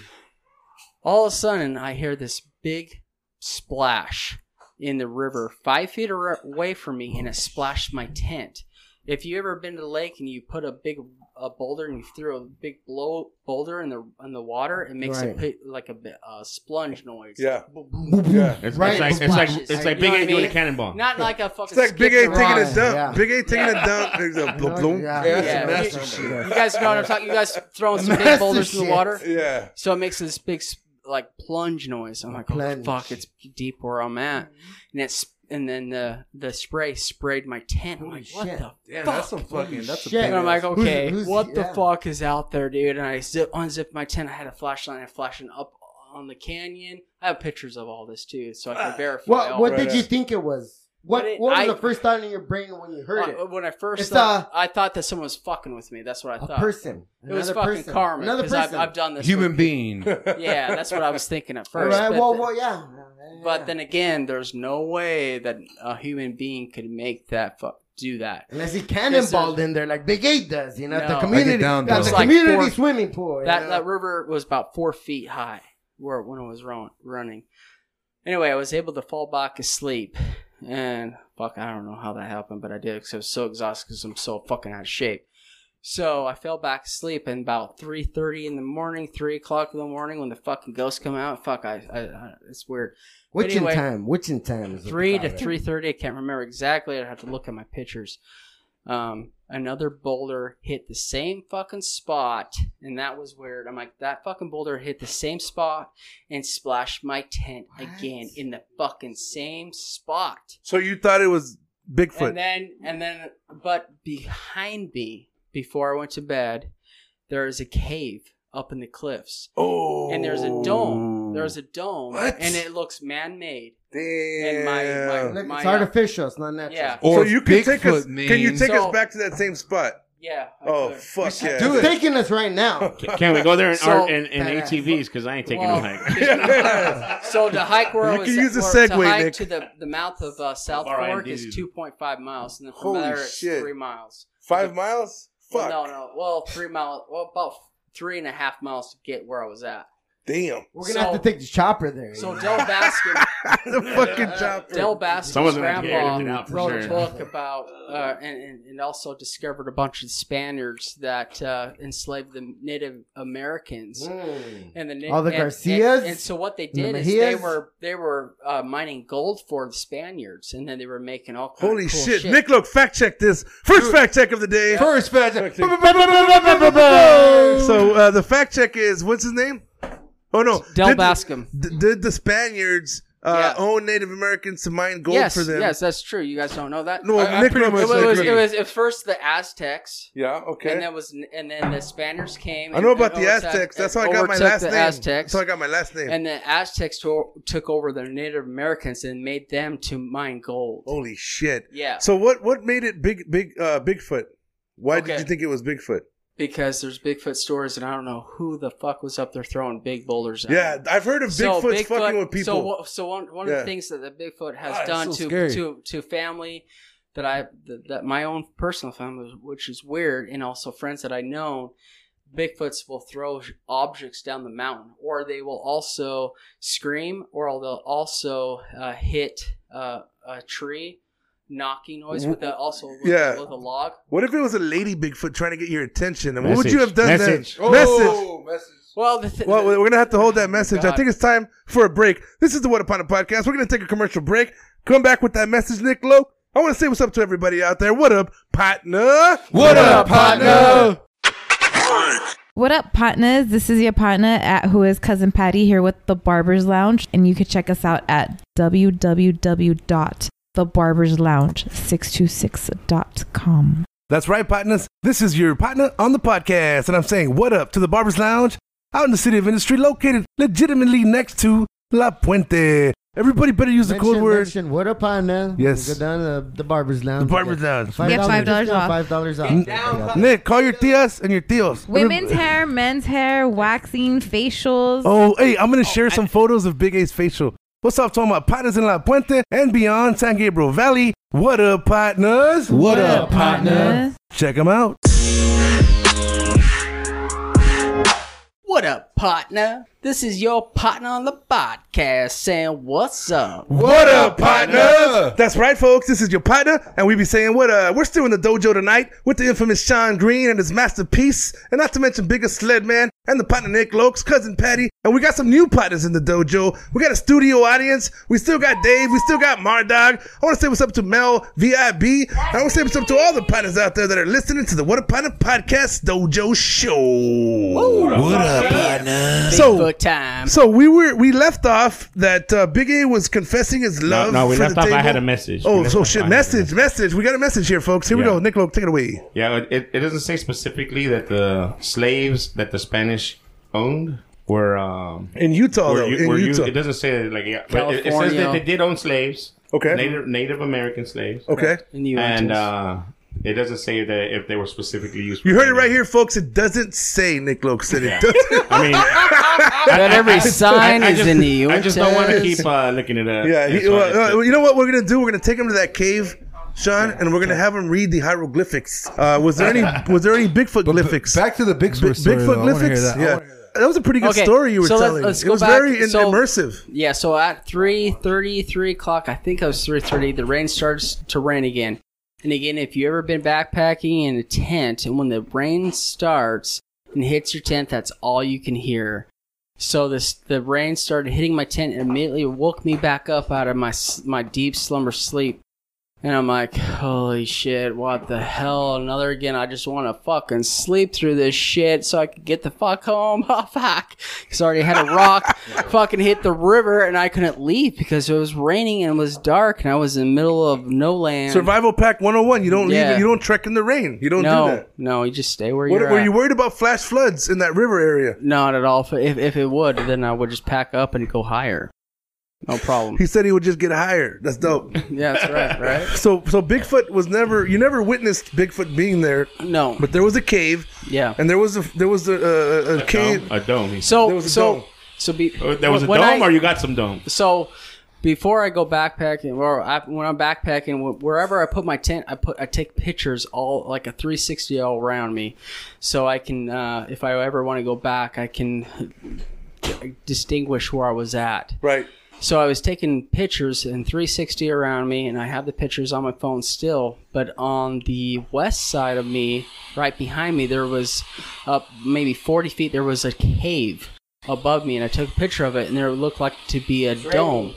All of a sudden, I hear this big splash in the river, five feet away from me, and it splashed my tent. If you ever been to the lake and you put a big a boulder and you throw a big blow boulder in the in the water, it makes Right. a pi- like a bit uh, splunge noise. Yeah. Yeah. Yeah. It's, Right, it's like it's like it's like You Big know A doing a cannonball. Not like a fucking. It's like Big A taking a dump. Yeah. Big A taking a dump. There's a bl- bloom. Yeah. Yeah, Yeah. master You- shit. You guys know what I'm talking. You guys throwing some big Master boulders in the water. Yeah. So it makes this big like plunge noise. I'm like, oh Plunge. fuck, it's deep where I'm at, and it's and then the the spray sprayed my tent. I'm like, what shit. the Damn, fuck? that's some fucking. That's a shit. and I'm like, okay, who's- what the fuck is out there, dude? And I zip unzipped my tent. I had a flashlight and flashing up on the canyon. I have pictures of all this too, so I can verify. What all What this. did you think it was? What it- What was I- the first thought in your brain when you heard Uh, it? when I first It's, thought, uh, I thought that someone was fucking with me. That's what I thought. person. It was Another fucking person. karma Another because I've, person. I've done this. Human being. Yeah, that's what I was thinking at <laughs> first. right. Well, the- well, yeah. But then again, there's no way that a human being could make that fu- do that. Unless he cannonballed in there like Big A does, you know, at the community, Break down, at though. the like community four- swimming pool. That know? that river was about four feet high where when it was run, running. Anyway, I was able to fall back asleep, and fuck, I don't know how that happened, but I did because I was so exhausted because I'm so fucking out of shape. So I fell back asleep, and about three thirty in the morning, three o'clock in the morning, when the fucking ghosts come out, fuck, I, I, I it's weird. Witching anyway, time. Witching time. Is what three to three thirty. I can't remember exactly. I'd have to look at my pictures. Um, another boulder hit the same fucking spot, and that was weird. I'm like, that fucking boulder hit the same spot and splashed my tent again in the fucking same spot. So you thought it was Bigfoot? And then, and then, but behind me, before I went to bed, there is a cave up in the cliffs, oh. and there's a dome. There's a dome, What? and it looks man-made. Damn. and my- my- it's artificial. It's not natural. Yeah. so you can take us. Bigfoot Can you means- take us back to that same spot? Yeah. I Oh could. fuck yeah! do it. taking us right now. <laughs> Can we go there in, So- our, in, in ATVs? Because I ain't taking Well, no hike. <laughs> so to hike where You I was, can use a where- to hike Nick. to the, the mouth of uh, South Fork is two point five miles, and then from Holy there it's shit. three miles. Five miles? Fuck. Well, no, no, well three miles, well about three and a half miles to get where I was at. Damn. We're gonna So- have to take the chopper there. So you know? Del Baskin, <laughs> the fucking chopper. Del Baskin's Someone's gonna grandpa edit it wrote a book about uh, and, and, and also discovered a bunch of Spaniards that uh, enslaved the Native Americans. Mm. and the na- All the and- Garcias? And, and so what they the did is they were they were uh, mining gold for the Spaniards, and then they were making all kinds Holy of cool shit. shit. Nick, look, fact check this. First fact check of the day. First fact. Check. <laughs> so uh, the fact check is what's his name? Oh no, Del did the- Bascom. d- did the Spaniards uh, Yeah. own Native Americans to mine gold yes, for them? yes, that's true. You guys don't know that. No, I- I Nick pretty it, was, it, was, it was at first the Aztecs, Yeah, okay. and that was and then the Spaniards came. I know and- about and the Aztecs. That's how I got my last the name. Aztecs. That's how I got my last name. and the Aztecs to, took over the Native Americans and made them to mine gold. Holy shit. Yeah, So what what made it big big uh Bigfoot? Why did you think it was Bigfoot? Because there's Bigfoot stories, and I don't know who the fuck was up there throwing big boulders. at Yeah, me. I've heard of Bigfoot fucking with people. So, so one, one of the things that the Bigfoot has Ah, done so to, scary. to to family that I that, that my own personal family, which is weird, and also friends that I know, Bigfoots will throw objects down the mountain, or they will also scream, or they'll also uh, hit uh, a tree, knocking noise with a, also with, Yeah. with a log. what if it was a lady Bigfoot trying to get your attention? And what would you have done Message. then? Message. Oh, message. Well, the th- Well, we're gonna have to hold that oh message. I think it's time for a break. This is the What Upon a Podcast. We're gonna take a commercial break. Come back with that message, Nick Lowe. I want to say what's up to everybody out there. What up, partner? What up, partner? What up, partners? This is your partner at Who is Cousin Patty here with The Barbers Lounge, and you can check us out at www.thebarberslounge626.com. That's right, partners. This is your partner on the podcast, and I'm saying what up to the Barbers Lounge out in the city of industry, located legitimately next to La Puente. Everybody better use the code word. mention, what up, partner? Yes. Go down to the barber's lounge. The Barber's Lounge. Five Get $5 discount, off. Five dollars off. Nick, call your tias and your tios. Women's hair, men's hair, waxing, facials. Oh, hey, I'm gonna share oh, some photos of Big A's facial. What's up, talking about partners in La Puente and beyond San Gabriel Valley? What up, partners? What up, partner? Check them out. What up, partner? This is your partner on the podcast saying what's up. What up, partner? That's right, folks. This is your partner, and we be saying what uh we're still in the dojo tonight with the infamous Sean Green and his masterpiece, and not to mention Biggest Sled Man and the partner Nick Lokes, cousin Patty, and we got some new partners in the dojo. We got a studio audience. We still got Dave. We still got Mardog. I want to say what's up to Mel VIB. I want to say what's up to all the partners out there that are listening to the What Up Partner Podcast Dojo Show. What up, partner? So, Bigfoot time. so we were we left off that uh, Big A was confessing his love. no, we for left the off. I had a message. Oh, so shit! I Message, message. We got a message here, folks. Here we go. Nick, take it away. Yeah, it, it doesn't say specifically that the slaves that the Spanish owned were um In Utah, were, though. In were Utah. u- it doesn't say that, like yeah, but it, it says California. that they did own slaves. Okay. Native Native American slaves. Okay. In the And uh, it doesn't say that if they were specifically used. You for heard it right here, folks. It doesn't say Nick Loke said it. Yeah. doesn't. <laughs> I mean, <laughs> But every sign I is just, in the I just don't want to keep uh, looking at it. yeah. He, well, uh, you know what we're gonna do? We're gonna take him to that cave, Sean, and we're gonna have him read the hieroglyphics. Uh, was there any? <laughs> Was there any Bigfoot glyphics? Back to the Bigfoot Bi- story. Bigfoot though. I hear glyphics. that. Yeah. wanna hear that. That was a pretty good Okay, story you were so let's- telling. let's it go was back. very in- So- immersive. Yeah, so at 3.30, 3 o'clock, I think it was 3.30, the rain starts to rain again. And again, if you've ever been backpacking in a tent, and when the rain starts and hits your tent, that's all you can hear. So this the rain started hitting my tent and immediately woke me back up out of my my deep slumber sleep. And I'm like, holy shit, what the hell? Another again, I just want to fucking sleep through this shit so I could get the fuck home. <laughs> Oh, fuck. Because I already had a rock <laughs> fucking hit the river and I couldn't leave because it was raining and it was dark and I was in the middle of no land. Survival Pack 101. You don't Yeah. leave. You don't trek in the rain. You don't no, do that. no, you just stay where What, you're were at. you worried about flash floods in that river area? Not at all. If, if it would, then I would just pack up and go higher. No problem. He said he would just get higher. That's dope. <laughs> yeah, that's right, right? <laughs> So, so Bigfoot was never. You never witnessed Bigfoot being there, No. but there was a cave, yeah. and there was a there was a, a, a A cave. dome. A dome. he said. So There was a so dome. so be Uh, there was a dome, I- or you got some dome. so before I go backpacking, or I, when I'm backpacking, wherever I put my tent, I put I take pictures all like a 360 all around me, so I can uh, if I ever want to go back, I can distinguish where I was at. Right. So I was taking pictures in 360 around me, and I have the pictures on my phone still. But on the west side of me, right behind me, there was up maybe 40 feet. There was a cave above me, and I took a picture of it, and there looked like to be a dome.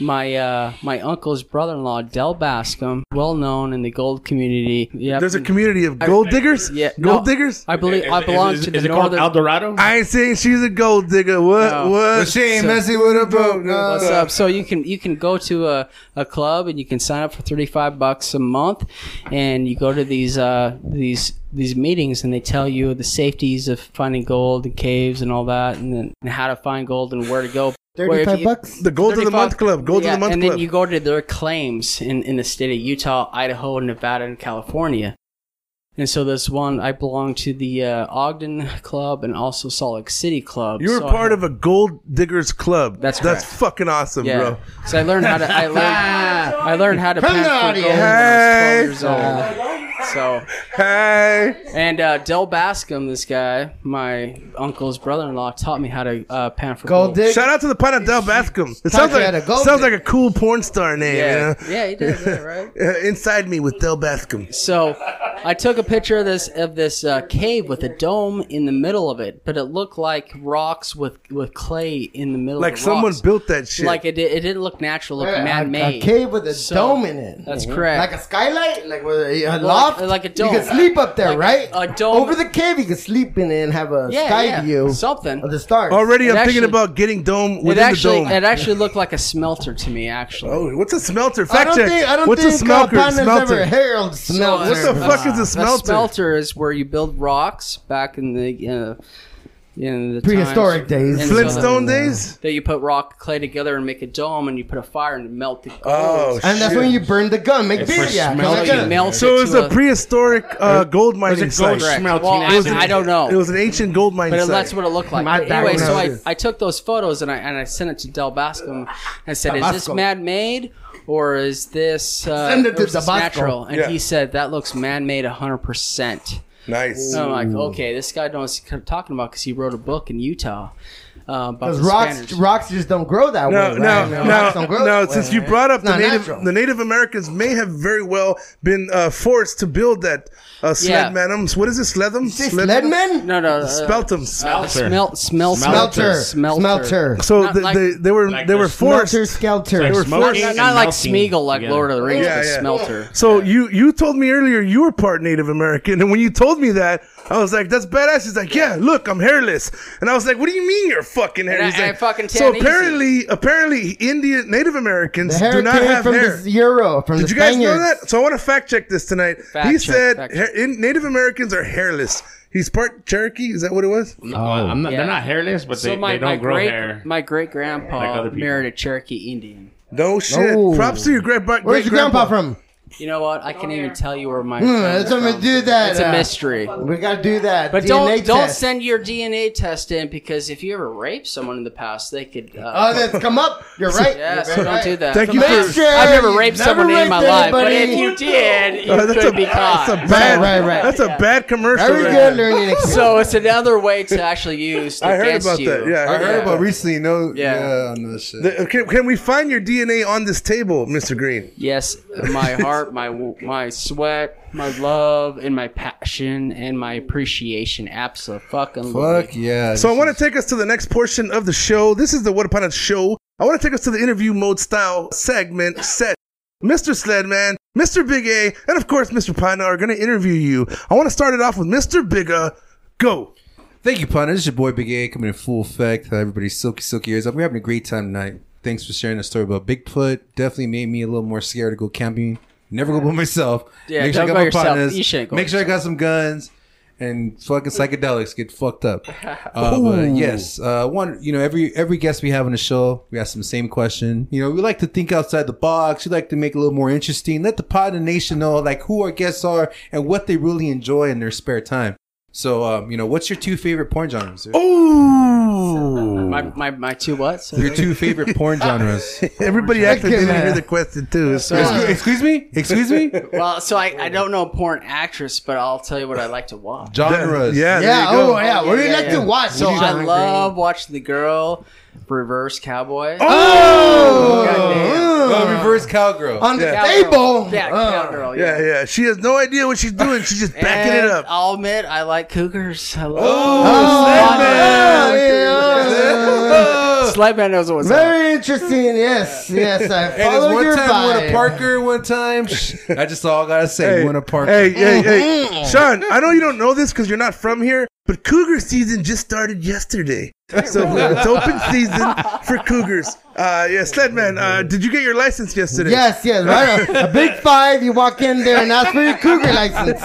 My uh, my uncle's brother-in-law, Del Bascom, well known in the gold community. Yep. There's a community of gold diggers. Yeah, gold no, diggers. I believe I belong is, to is the it called northern. El Dorado? I ain't saying she's a gold digger. What? No. What? But she ain't So- messing with a boat. No. What's up? So you can you can go to a, a club and you can sign up for thirty five bucks a month, and you go to these uh these these meetings and they tell you the safeties of finding gold and caves and all that, and then and how to find gold and where to go. Where if Thirty-five you- bucks. The Gold of the Month Club. Gold yeah, of the Month and Club. And then you go to their claims in, in the state of Utah, Idaho, Nevada, and California. And so this one, I belong to the uh, Ogden Club and also Salt Lake City Club. you were So part have- of a gold diggers club. That's that's fucking awesome, yeah. bro. So I learned how to. I learned. <laughs> I learned how to From the pack gold audience. when I Hey. was 12 years old. So Hey, and uh, Del Bascom, this guy, my uncle's brother-in-law, taught me how to uh, pan for Gold gold. dig. shout out to the pint of Del Bascom. It sounds like how to gold sounds dig. like a cool porn star name. Yeah, You know? yeah, he did that right. Uh, <laughs> Inside me with Del Bascom. So, I took a picture of this of this uh, cave with a dome in the middle of it, but it looked like rocks with with clay in the middle. Like of the someone rocks. built that shit. Like it, did, it didn't look natural. It looked A- man a, made. cave with a So, dome in it. that's correct. Like a skylight, like with a, a Like- loft, like a dome. You can sleep up there, Like right? a dome. over the cave. You can sleep in it and have a Yeah, sky yeah, view something. of the stars. Already, It I'm thinking actually- about getting dome It within actually the dome. it actually looked like a smelter to me. Actually, oh, what's a smelter? I Fact don't check. think I don't what's think a smelter? uh, smelter. ever herald smelter. What the fuck is a smelter? A smelter is where you build rocks back in the uh, in the Prehistoric times- days. Flintstone that- days. That you put rock clay together and make a dome, and you put a fire and melt the gold. Oh, And that's when you burn the gun, make It's beer. Yeah, smelting. You melt So it it was to a prehistoric uh, gold mining was gold site. smelting Well, I, accident. I don't know. It was an ancient gold mining But site. that's what it looked like. But anyway, so I. I took those photos and I and I sent it to Del Bascom and said, "Is this Tabasco. man made or is this uh, Send it to is this Tabasco. natural?" And Yeah. he said, "That looks man made, hundred percent." nice. I'm like, okay, this guy knows what he's talking about because he wrote a book in Utah uh, Because the rocks, Spaniards. rocks just don't grow that No, way. no, right? no, Rocks don't grow no. Since way. you brought up the native, natural. the Native Americans may have very well been uh, forced to build that uh, Yeah. sledmanums. What is it, slethum? Say Sledman? no, no, uh, Speltums. uh, smelt, smelt, Smelter. smelter, Smelter. so not th- like- they, they were Like they were forced. Smelter, Skelter. They were forced. Not, not like melting Smeagol, like together. Lord of the Rings, Yeah, but yeah. smelter. So you you told me earlier you were part Native American, and when you told me that, I was like, "That's badass." He's like, "Yeah, look, I'm hairless," and I was like, "What do you mean you're fucking hairless?" And I- He's like, I fucking so tan easy." apparently, apparently, Indian Native Americans hair do not came have from hair. the Euro, from Did the you guys know Spaniards. that? So I want to fact check this tonight. Fact he check, said fact hair, in, Native Americans are hairless. He's part Cherokee. Is that what it was? No, I'm not, Yeah. They're not hairless, but So they, my, they don't my grow great hair. my great grandpa Like other people. married a Cherokee Indian. No shit. No. Props to your great great Where's your grandpa from? You know what? I can't even tell you where my. Hmm, family's let's from. do that. It's a uh, mystery. We gotta do that. But DNA don't don't send your DNA test in because if you ever raped someone in the past, they could. Uh, Oh, that's come up. You're <laughs> right. yeah, You're so don't do that. Thank So you make for- sure- I've never raped Never someone in my raped life, but if you did, you Uh, <laughs> that's could a, be caught. That's a bad. Right, right. That's a bad commercial. Very right good there. learning <laughs> experience. So it's another way to actually use. I heard about you. that. Yeah, I heard yeah. about recently. No, Yeah. yeah, on this shit. Can, can we find your DNA on this table, Mr. Green? Yes, my heart, my my sweat, my love, and my passion, and my appreciation. Absolutely. Fuck yeah. So I want to take us to the next portion of the show. This is the What Up Partner Show. I want to take us to the interview mode style segment set. Mr. Sledman, Mr. Big A, and of course Mr. Pina are going to interview you. I want to start it off with Mr. Big A. Go. Thank you, partner. This is your boy Big A coming in full effect. Everybody's silky, silky ears up. We're having a great time tonight. Thanks for sharing the story about Bigfoot. Definitely made me a little more scared to go camping. Never go by myself. Yeah, Make sure I got go my yourself. partners. You shouldn't go Make sure I got some guns and fucking psychedelics. Get fucked up. <laughs> Uh, but yes, uh, one. You know, every every guest we have on the show, we ask them the same question. You know, we like to think outside the box. We like to make it a little more interesting. Let the pod and nation know like who our guests are and what they really enjoy in their spare time. So, um, you know, what's your two favorite porn genres? sir? Ooh. My, my, my two what? So- Your two favorite porn <laughs> genres. Everybody actually Okay, didn't man. hear the question too. So, excuse, excuse me? Excuse me? <laughs> well, so I, I don't know porn actress, but I'll tell you what I like to watch. Genres. yeah, there yeah. Oh, yeah. What do you Yeah, like yeah. to watch? So What do you I love watching the girl reverse cowboy. Oh, Oh, reverse cowgirl. on the Cowgirl. table. Yeah, Oh. cowgirl. Yeah, yeah. She has no idea what she's doing. She's just backing it up. I'll admit, I like cougars. I love Oh, oh yeah, yeah. Sled man knows what's up. Very interesting. Yes, yes. I Hey, there's follow one your time we went vibe. to Parker one time. I just all gotta say. Hey, we went to Parker. hey, hey, hey, mm-hmm. Sean. I know you don't know this because you're not from here, but Cougar season just started yesterday. So it's open season <laughs> for Cougars. Uh, yeah, Sledman. Uh, did you get your license yesterday? Yes, yes, right. A, a big <laughs> five. You walk in there and ask for your cougar license.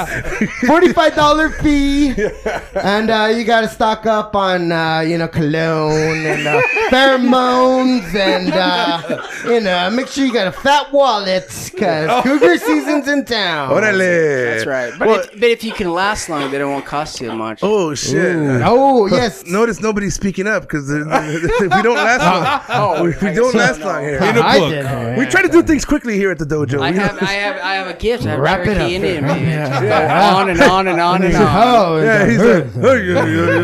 Forty-five dollar fee, <laughs> and uh, you got to stock up on uh, you know cologne and uh, pheromones, and uh, you know make sure you got a fat wallet because cougar season's in town. Orale. That's right. But, Well- if, but if you can last long, then it won't cost you much. Oh Oh, shit. Oh <laughs> yes. Notice nobody's speaking up because we don't last <laughs> long. Oh, we, we don't last long here. In a I book. did. We try to do things quickly here at the dojo. I have, I have, I have a gift. I have Wrap it up. Indian. man. On and on and on and on. Oh, yeah, he's like, "Hey, yeah, yeah,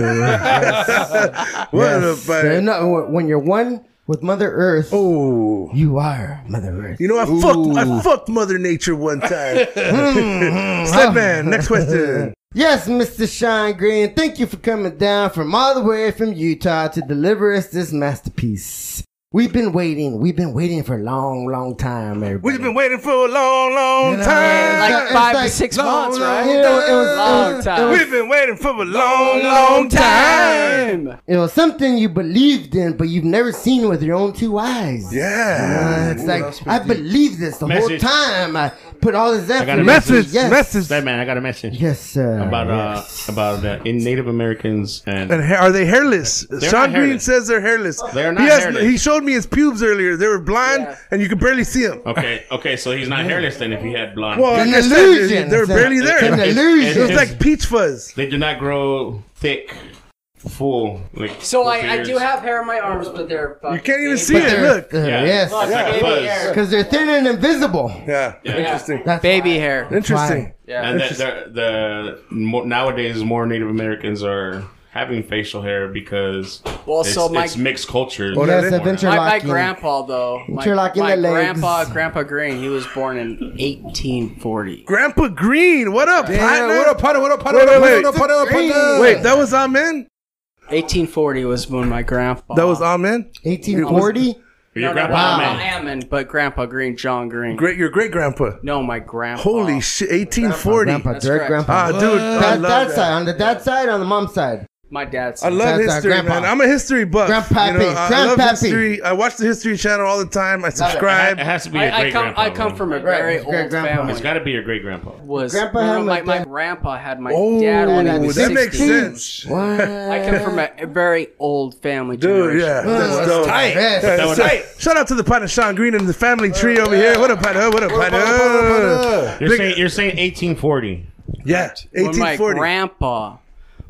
yeah." <laughs> what a bite. no, when you're one with Mother Earth, Oh. you are Mother Earth. You know, I fucked, I fucked Mother Nature one time. Hmm, hmm, Sledman, next question. Yes, Mr. Shine Green, thank you for coming down from all the way from Utah to deliver us this masterpiece. We've been waiting. We've been waiting for a long, long time, everybody. We've been waiting for a long, long time. like it's five like- to six long, months, long right? You know, it was, a Long it was, time. We've been waiting for a long, long time. it was something you believed in, but you've never seen with your own two eyes. Yeah. Uh, it's like I believe this the Message. whole time. I put all this effort. I got a. Message, Yes. message. That man, I got a message Yes, sir. about uh about uh, in Native Americans and And ha- are they hairless? Sean Green hairless. says they're hairless. They're he not has, hairless. He showed me his pubes earlier. They were blind, Yeah. and you could barely see them. okay, okay, so he's not hairless then if he had blonde. Well, An like I said, illusion. they were It's a- barely it's there. an It's- illusion. It was it's- like peach fuzz. they do not grow thick, full. Like So full I, I beards. do have hair on my arms, but they're You can't even see it. Look. Yeah. Yes. It's like a baby fuzz. hair. Because they're thin and invisible. Yeah. Yeah. Interesting. That's baby why. hair. Interesting. Yeah. And the, the, the more, nowadays, more Native Americans are having facial hair because Well, it's, so my- it's mixed cultures. Yes, really? of My, my grandpa though, my, my the legs. grandpa, Grandpa Green, he was born in 1840. Grandpa Green, what up, Yeah, partner? what up, partner? What up, partner? Wait, What up, wait, partner? What up, partner? What Wait, that was Amen? 1840 was when my grandpa. That was Amen? 1840. Your no, grandpa, no, man. no, Ammon, but Grandpa Green, John Green. Great, your great grandpa. No, my grandpa. Holy shit, 1840. Grandpa, That's direct grandpa. Ah, dude, I That, love that that. side, on the dad side, on the mom side. My dad's. I love That's our history, grandpa. man. I'm a history buff. Grandpappy, You know, I love grandpappy. history. I watch the History Channel all the time. I subscribe. It subscribe. has to be your I, I great come. grandpa. I come from a very great old grandpa. family. It's got to be your great grandpa. was Grandpa no, had my my, my dad- grandpa had my Oh, dad when he was that was makes sense. What? I come from a, a very old family. Dude, generation. yeah. That's dope. Yes. That was so- tight. Shout out to the partner Sean Green and the family tree over here. What up, partner? What up, partner? You're Big- saying you're saying 1840. Yeah, When my 1840. grandpa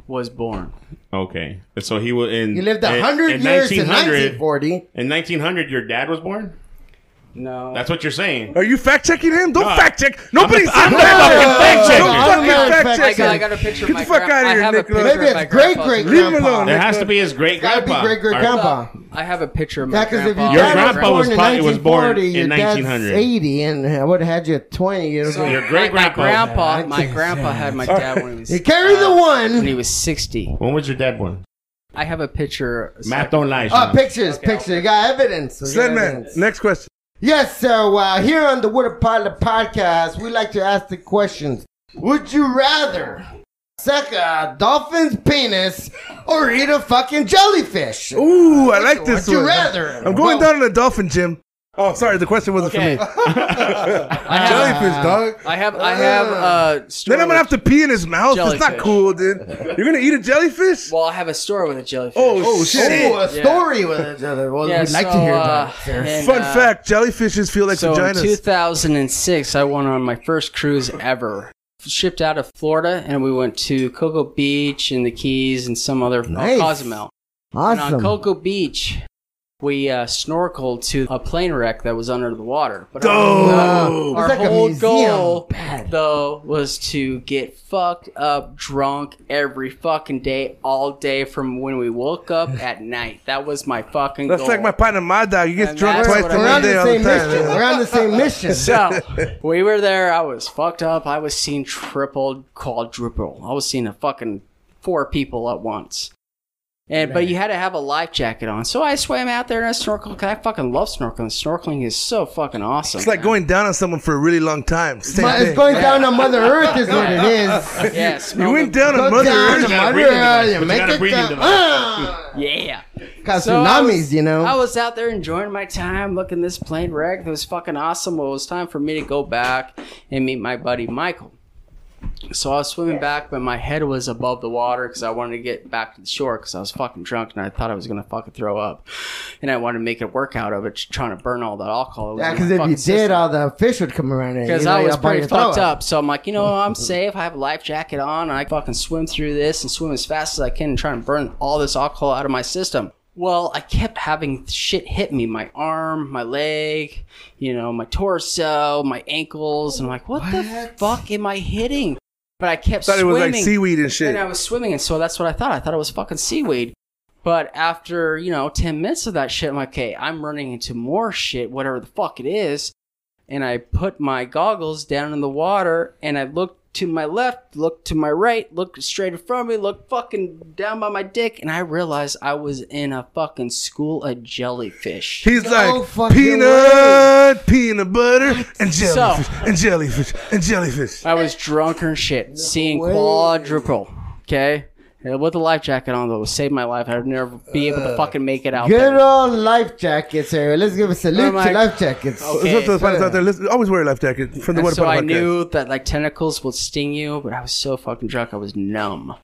was born. Okay, so he was in. You lived a in- hundred years to 1900. 1940. In 1900, your dad was born. No. That's what you're saying. Are you fact checking him? Don't No. fact check. Nobody's I'm saying not fucking fact checking. Don't I'm fucking not fact fact I got, I him. got a picture Get of my the fuck grandpa. outta I here, have a Nicholas. picture Maybe of my it's great grandpa's great Leave him grandpa. alone. There has to be his great Gotta grandpa. be great great Or- grandpa. I have a picture of my Yeah, because if grandpa. your Your dad grandpa was was born probably- in was born 1940, in your dad's 1900. 80, and I would have had you at 20. It was So Your my- great my, grandpa- grandpa, my grandpa had my dad when he was You carry the uh, one. when he was 60. When was your dad born? I have a picture. Math don't lie. Oh, Sean. pictures, pictures. You got evidence. We got Sledman, evidence. next question. Yes, so uh, here on the What Up Partner podcast, we like to ask the questions. Would you rather suck a dolphin's penis or eat a fucking jellyfish? Ooh, I like this Would you one. rather? I'm going Well- down to the dolphin gym. Oh, sorry, the question wasn't Okay. for me. <laughs> I have, Jellyfish, dog. I have, I have a story. Then I'm gonna have to pee in his mouth. It's not Jellyfish. cool, dude. You're gonna eat a jellyfish? Well, I have a story with a jellyfish. Oh, shit! Oh, a story with each other. Well, Yeah, we'd like to so, hear uh, that. sir. and, Fun uh, fact: jellyfishes feel like so in 2006, I went on my first cruise ever. Shipped out of Florida, and we went to Cocoa Beach and the Keys and some other Nice. Cozumel. And on Awesome. Cocoa Beach, we uh, snorkeled to a plane wreck that was under the water. But Dope. our, our like whole goal, Bad. though, was to get fucked up, drunk every fucking day, all day from when we woke up <laughs> at night. That was my fucking That's goal. like my partner, my dog. He gets And drunk that's twice what in I We're one on day the all the same mission. time. We're on the same mission. So <laughs> we were there. I was fucked up. I was seeing triple, quadruple. I was seeing a fucking four people at once. And but you had to have a life jacket on. So I swam out there and I snorkeled. 'cause I fucking love snorkeling. Snorkeling is so fucking awesome. It's like man. going down on someone for a really long time. Same But thing. it's going down on Mother Earth, is what it is. <laughs> Yeah, smell you went the- down on Go Mother down Earth. to Mother Earth, you you make got a it down. Ah! Yeah. Got So I tsunamis, was- you know. I was out there enjoying my time, looking this plane wreck. It was fucking awesome. Well, it was time for me to go back and meet my buddy Michael. So I was swimming back, but my head was above the water because I wanted to get back to the shore because I was fucking drunk and I thought I was gonna fucking throw up, and I wanted to make it a workout of it, trying to burn all that alcohol. yeah, because if you did, system. all the fish would come around and Because I was pretty fucked up. So I'm like, you know, I'm safe. I have a life jacket on. And I fucking swim through this and swim as fast as I can and try and burn all this alcohol out of my system. Well, I kept having shit hit me my arm, my leg, you know, my torso, my ankles. And I'm like, what, the fuck am I hitting? But I kept Thought it swimming. was like seaweed and shit. And I was swimming, and so that's what I thought. I thought it was fucking seaweed. But after, you know, 10 minutes of that shit, I'm like, okay, I'm running into more shit, whatever the fuck it is. And I put my goggles down in the water, and I looked to my left, looked to my right, looked straight in front of me, looked fucking down by my dick, and I realized I was in a fucking school of jellyfish. He's No like fucking peanut mud, peanut butter, and So- jellyfish, and jellyfish, and jellyfish. I was drunker and shit, seeing way. quadruple. Okay, with a life jacket on though, it saved my life. I'd never be able to uh, fucking make it out Good there. old life jackets here. Let's give a salute Oh to life jackets. Okay. What's up to the pilots out there? Listen, always wear a life jacket from the And What so I podcast. knew that like tentacles would sting you, but I was so fucking drunk I was numb.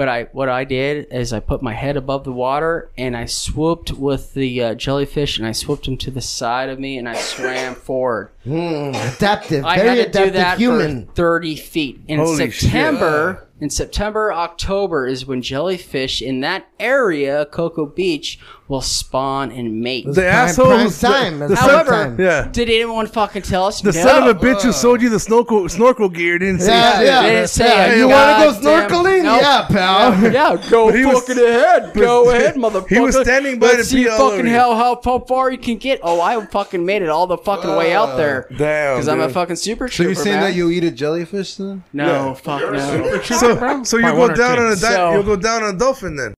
But I what I did is I put my head above the water and I swooped with the uh, jellyfish and I swooped him to the side of me and I swam forward. Hmm, adaptive. I Very had to do adaptive that human. for 30 feet. In Holy September, in September, October is when jellyfish in that area, Cocoa Beach, will spawn and mate. The prime assholes. time. The, That's the prime However, time. yeah. did anyone fucking tell us? The no. son of a bitch who uh. sold you the snorkel snorkel gear didn't say Yeah, shit. yeah. They didn't say yeah. a You want to go goddamn- snorkeling? Nope. Yeah, pal. <laughs> Yeah, go But he was- fucking ahead. <laughs> Go ahead, motherfucker. He was standing by Let's to see pee fucking over hell how, how far you can get. Oh, I fucking made it all the fucking way out there. Damn. Because I'm a dude. fucking super So trooper, you're saying man. that you'll eat a jellyfish then? No, fuck no. So, so you Part go one or down two. on a di- So- you'll go down on a dolphin then.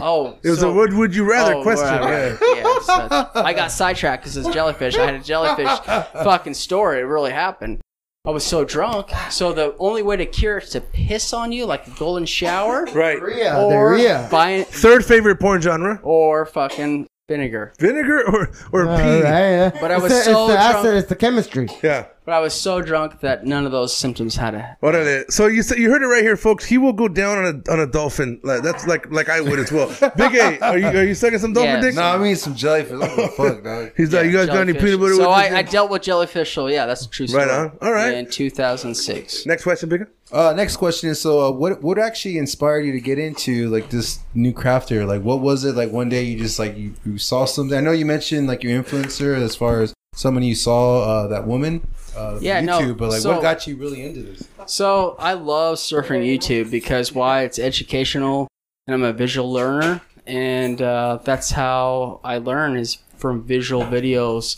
Oh, It was so- a would would you rather Oh, question. right, right. Yeah, so I got sidetracked because it's jellyfish. I had a jellyfish <laughs> fucking story. It really happened. I was so drunk. So the only way to cure it is to piss on you like a golden shower. <laughs> Right. Diarrhea. Uh, or Diarrhea. buy Third favorite porn genre: or fucking vinegar. vinegar or or All pee. right, yeah. But I It's was the, so it's the drunk. acid, it's the chemistry. Yeah. But I was so drunk that none of those symptoms had a. Órale. So you said you heard it right here, folks. He will go down on a on a dolphin. Like, that's like like I would as well. <laughs> Big A, are you are you sucking some dolphin Yes. dick? No, I mean some jellyfish. What the fuck, dog? <laughs> He's like, you guys got any Jellyfish. peanut butter? So with I, I thing?" dealt with jellyfish. So yeah, that's a true story. Right on. All right. In 2006. Next question, Big A. Uh, next question is: So, uh, what what actually inspired you to get into like this new craft here? Like, what was it? Like one day you just like you, you saw something. I know you mentioned like your influencer as far as someone you saw uh, that woman. Uh, Yeah, no, YouTube, but like, so- what got you really into this? So I love surfing YouTube because why? It's educational, and I'm a visual learner, and uh, that's how I learn is from visual videos.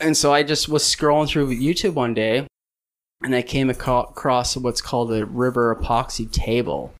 And so I just was scrolling through YouTube one day, and I came across what's called a river epoxy table.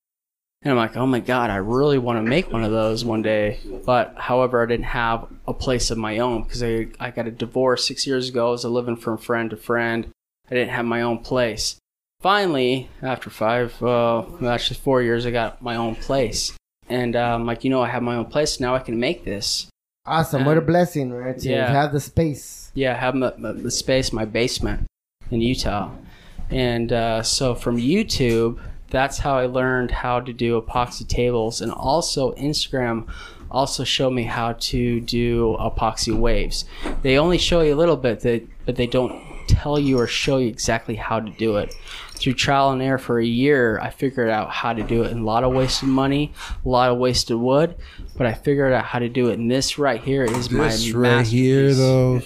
And I'm like, oh my god, I really want to make one of those one day. But however, I didn't have a place of my own because I, I got a divorce six years ago. I was living from friend to friend. I didn't have my own place. Finally, after five, uh, actually four years, I got my own place. And I'm like, you know, I have my own place. Now I can make this. Awesome. What a blessing, right? To Yeah. have the space. Yeah, I have my, my, the space, my basement in Utah. And uh, so from YouTube, that's how I learned how to do epoxy tables. And also, Instagram also showed me how to do epoxy waves. They only show you a little bit, that, but they don't tell you or show you exactly how to do it. Through trial and error for a year, I figured out how to do it. And a lot of wasted money, a lot of wasted wood, but I figured out how to do it. And this right here is my This right here, though.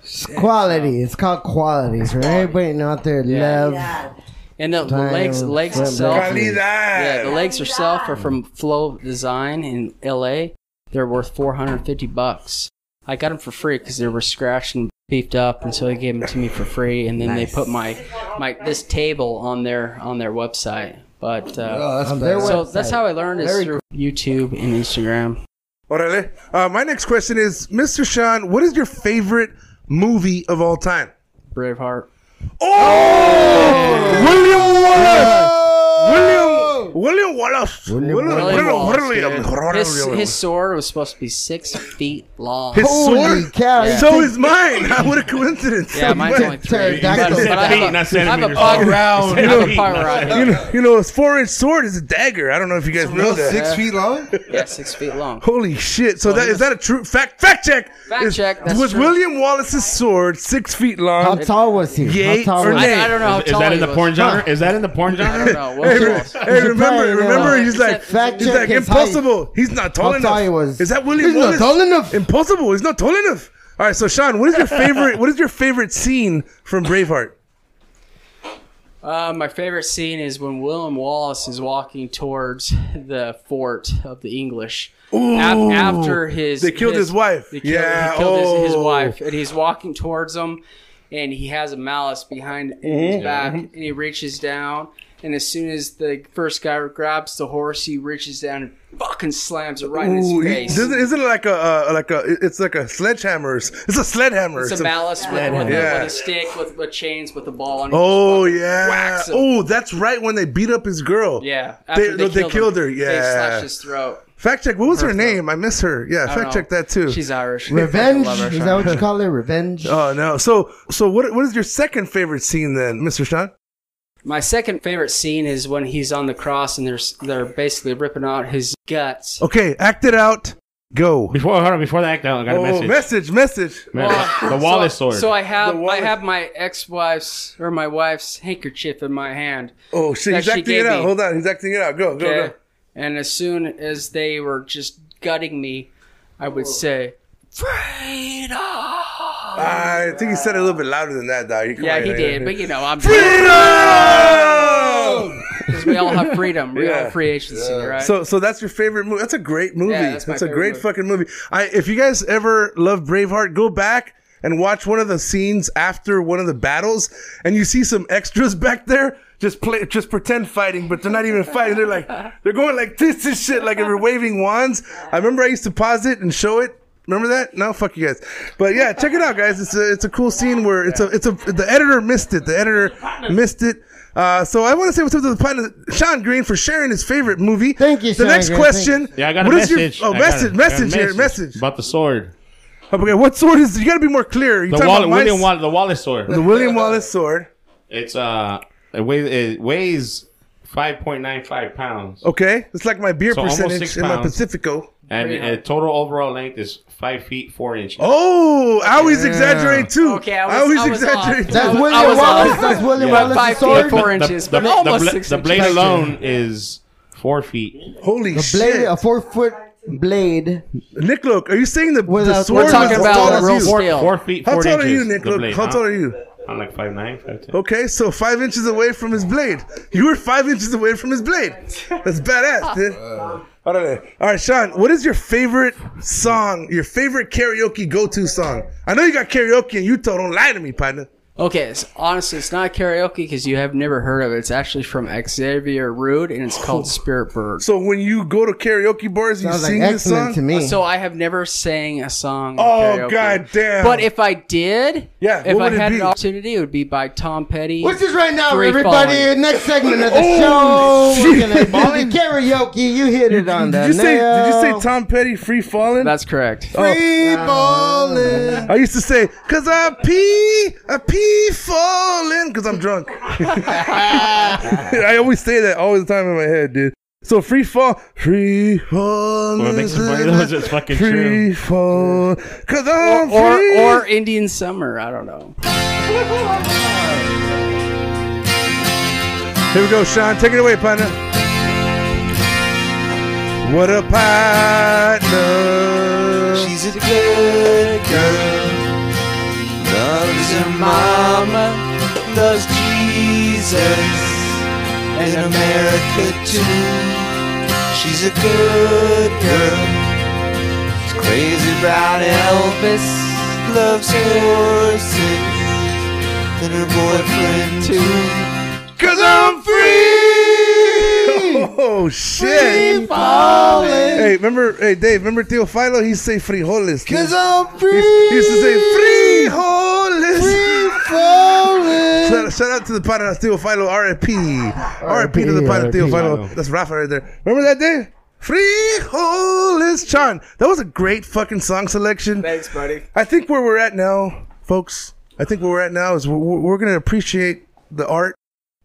It's quality. It's called qualities, right? Everybody out there Yeah. love. And the, the Time, legs, the legs time, itself, Calidad. yeah, the legs herself are from Flow Design in L.A. They're worth 450 bucks. I got them for free because they were scratched and beefed up, and so they gave them to me for free. And then they put my my this table on their on their website. But uh, Oh, that's On their bad. so website. that's how I learned is Very through YouTube and Instagram. Órale. Uh, my next question is, Mr. Sean, what is your favorite movie of all time? Braveheart. Oh, William Wallace. William William Wallace. William Really Wallace, William- dude. His, his sword was supposed to be six feet long. His Holy sword. cow. you So is <laughs> mine. <laughs> what a coincidence. yeah, mine's only three. Pterodactyl. But, but I have a, not I have a centimeters. pirate. Around. I have a Feet, pirate. You know, you know, his four-inch sword is a dagger. I don't know if you guys know that. Six feet long. Yeah, six feet long. Holy shit! So that is that a true fact? Fact check. Fact Is- check, was true. William Wallace's sword six feet How long? tall was he? Yay How tall or was nay? he? I, I don't know how Is, is tall that he in the porn genre? Is that in the porn I don't genre? know. Hey, What re- remember, probably, remember, he's like, Fact he's check like his height. impossible. He's not tall How enough. tall he was. Is that William He's not tall enough. Impossible. He's not tall enough. All right, so Sean, what is your favorite? what is your favorite scene from Braveheart? Uh, my favorite scene is when William Wallace is walking towards the fort of the English. Af- after his They killed his wife. killed, Yeah, he killed his, his oh. wife, and he's walking towards them, and he has a malice behind Mm-hmm. his back, and he reaches down, and as soon as the first guy grabs the horse, he reaches down and fucking slams it right in Ooh, his he- face. isn't, isn't it like a uh, like a? It's like a sledgehammer. It's a sledgehammer. It's a It's a- malice with, with, a, with a stick with, with chains with a ball on. Oh yeah. Oh, that's right. When they beat up his girl. Yeah, They, after they, killed, killed him, her. they slashed his throat. Fact check. What was her, Her name? I miss her. Yeah. Fact don't check that too. She's Irish. Revenge? Her, Is that what you call it? Revenge? Oh no. So so what what is your second favorite scene then, Mr. Sean? My second favorite scene is when he's on the cross and they're they're basically ripping out his guts. Okay, act it out. Go. Before hold on, before the act out, I got a Oh, message. message, message. Man, the Wallace so, sword. So I have I have my ex-wife's or my wife's handkerchief in my hand. Oh shit, he's acting gave it out. me. Hold on, he's acting it out. Go, go, Okay. go. And as soon as they were just gutting me, I would say, "Freedom." I think he said it a little bit louder than that, dog. Come Yeah, on, he did, yeah. but you know, I'm Freedom! because we all have freedom. We all Yeah. have free agency, right? So, so that's your favorite movie. That's a great movie. Yeah, that's that's a great movie. fucking movie. I, if you guys ever love Braveheart, go back and watch one of the scenes after one of the battles, and you see some extras back there just play, just pretend fighting, but they're not even fighting. They're like, they're going like this and shit, like they're waving wands. I remember I used to pause it and show it. Remember that? No, fuck you guys. But yeah, check it out, guys. It's a it's a cool scene where it's a it's a the editor missed it. The editor missed it. Uh, so I want to say what's up to the partner, Sean Green, for sharing his favorite movie. Thank you, The Sean next Green. question. yeah, I got what a is your- message. oh, I got a- message, I got a message here, message. about the sword. Okay, what sword is? You got to be more clear. You The talking Wall- about my- William Wallace, the Wallace sword. the William Wallace sword. It's uh, it weighs it weighs five point nine five pounds, Okay, it's like my beer So almost percentage six in my pounds. Pacifico. and Pretty uh, total overall length is five feet four inches. Oh, I always exaggerate too. Okay, I was- I always I was exaggerate. off. That's William Wallace. off. That's William Yeah. Wallace's Five feet four inches, the, but the, almost bla- six the inches. blade alone is four feet. Holy A shit! blade, a four foot blade. Nick, look, are you saying the, the sword We're talking was about tall as real you? sword. Four, four feet How tall inches. are you, Nick? Look, blade. how tall are you? I'm like five nine, five ten. Okay, so five inches away from his blade. You were five inches away from his blade. That's badass, uh, All right, Sean. What is your favorite song? Your favorite karaoke go-to song? I know you got karaoke in Utah. Don't lie to me, partner. Okay, so honestly, it's not karaoke because you have never heard of it. It's actually from Xavier Rudd, and it's called oh. Spirit Bird. So when you go to karaoke bars, you Sounds like sing this excellent song. to me. So I have never sang a song. in Oh karaoke. god damn! But if I did, Yeah, if what I would it had be? an opportunity, it would be by Tom Petty. Which is right now, Free everybody. falling. Next segment of the <laughs> Oh, show. shit. We're gonna do the karaoke. You hit it on did the you say? Did you nail. say Tom Petty "Free Falling"? That's correct. Free oh. falling. I used to say, "Cause I pee, I pee falling," cause I'm drunk. <laughs> I always say that all the time in my head, dude. So free fall, free fall. What makes it funny <laughs> though is it's fucking free true. fall, cause I'm or free. or Indian Summer. I don't know. Here we go, Sean. Take it away, partner. What a partner. She's a good girl. Loves her mama. Loves Jesus. And America too. She's a good girl. She's crazy about Elvis. Loves horses. And her boyfriend too. Cause I'm free. <laughs> Oh shit! Hey, remember? Hey, Dave. Remember Teofilo? He used to say frijoles. dude. Cause I'm He free. he used to say frijoles. Shout, shout out to the partner of Teofilo, RIP. RIP to the partner of Teofilo. That's Rafa right there. Remember that day? Free Frijoles, Sean. That was a great fucking song selection. Thanks, buddy. I think where we're at now, folks. I think where we're at now is we're, we're, we're gonna appreciate the art.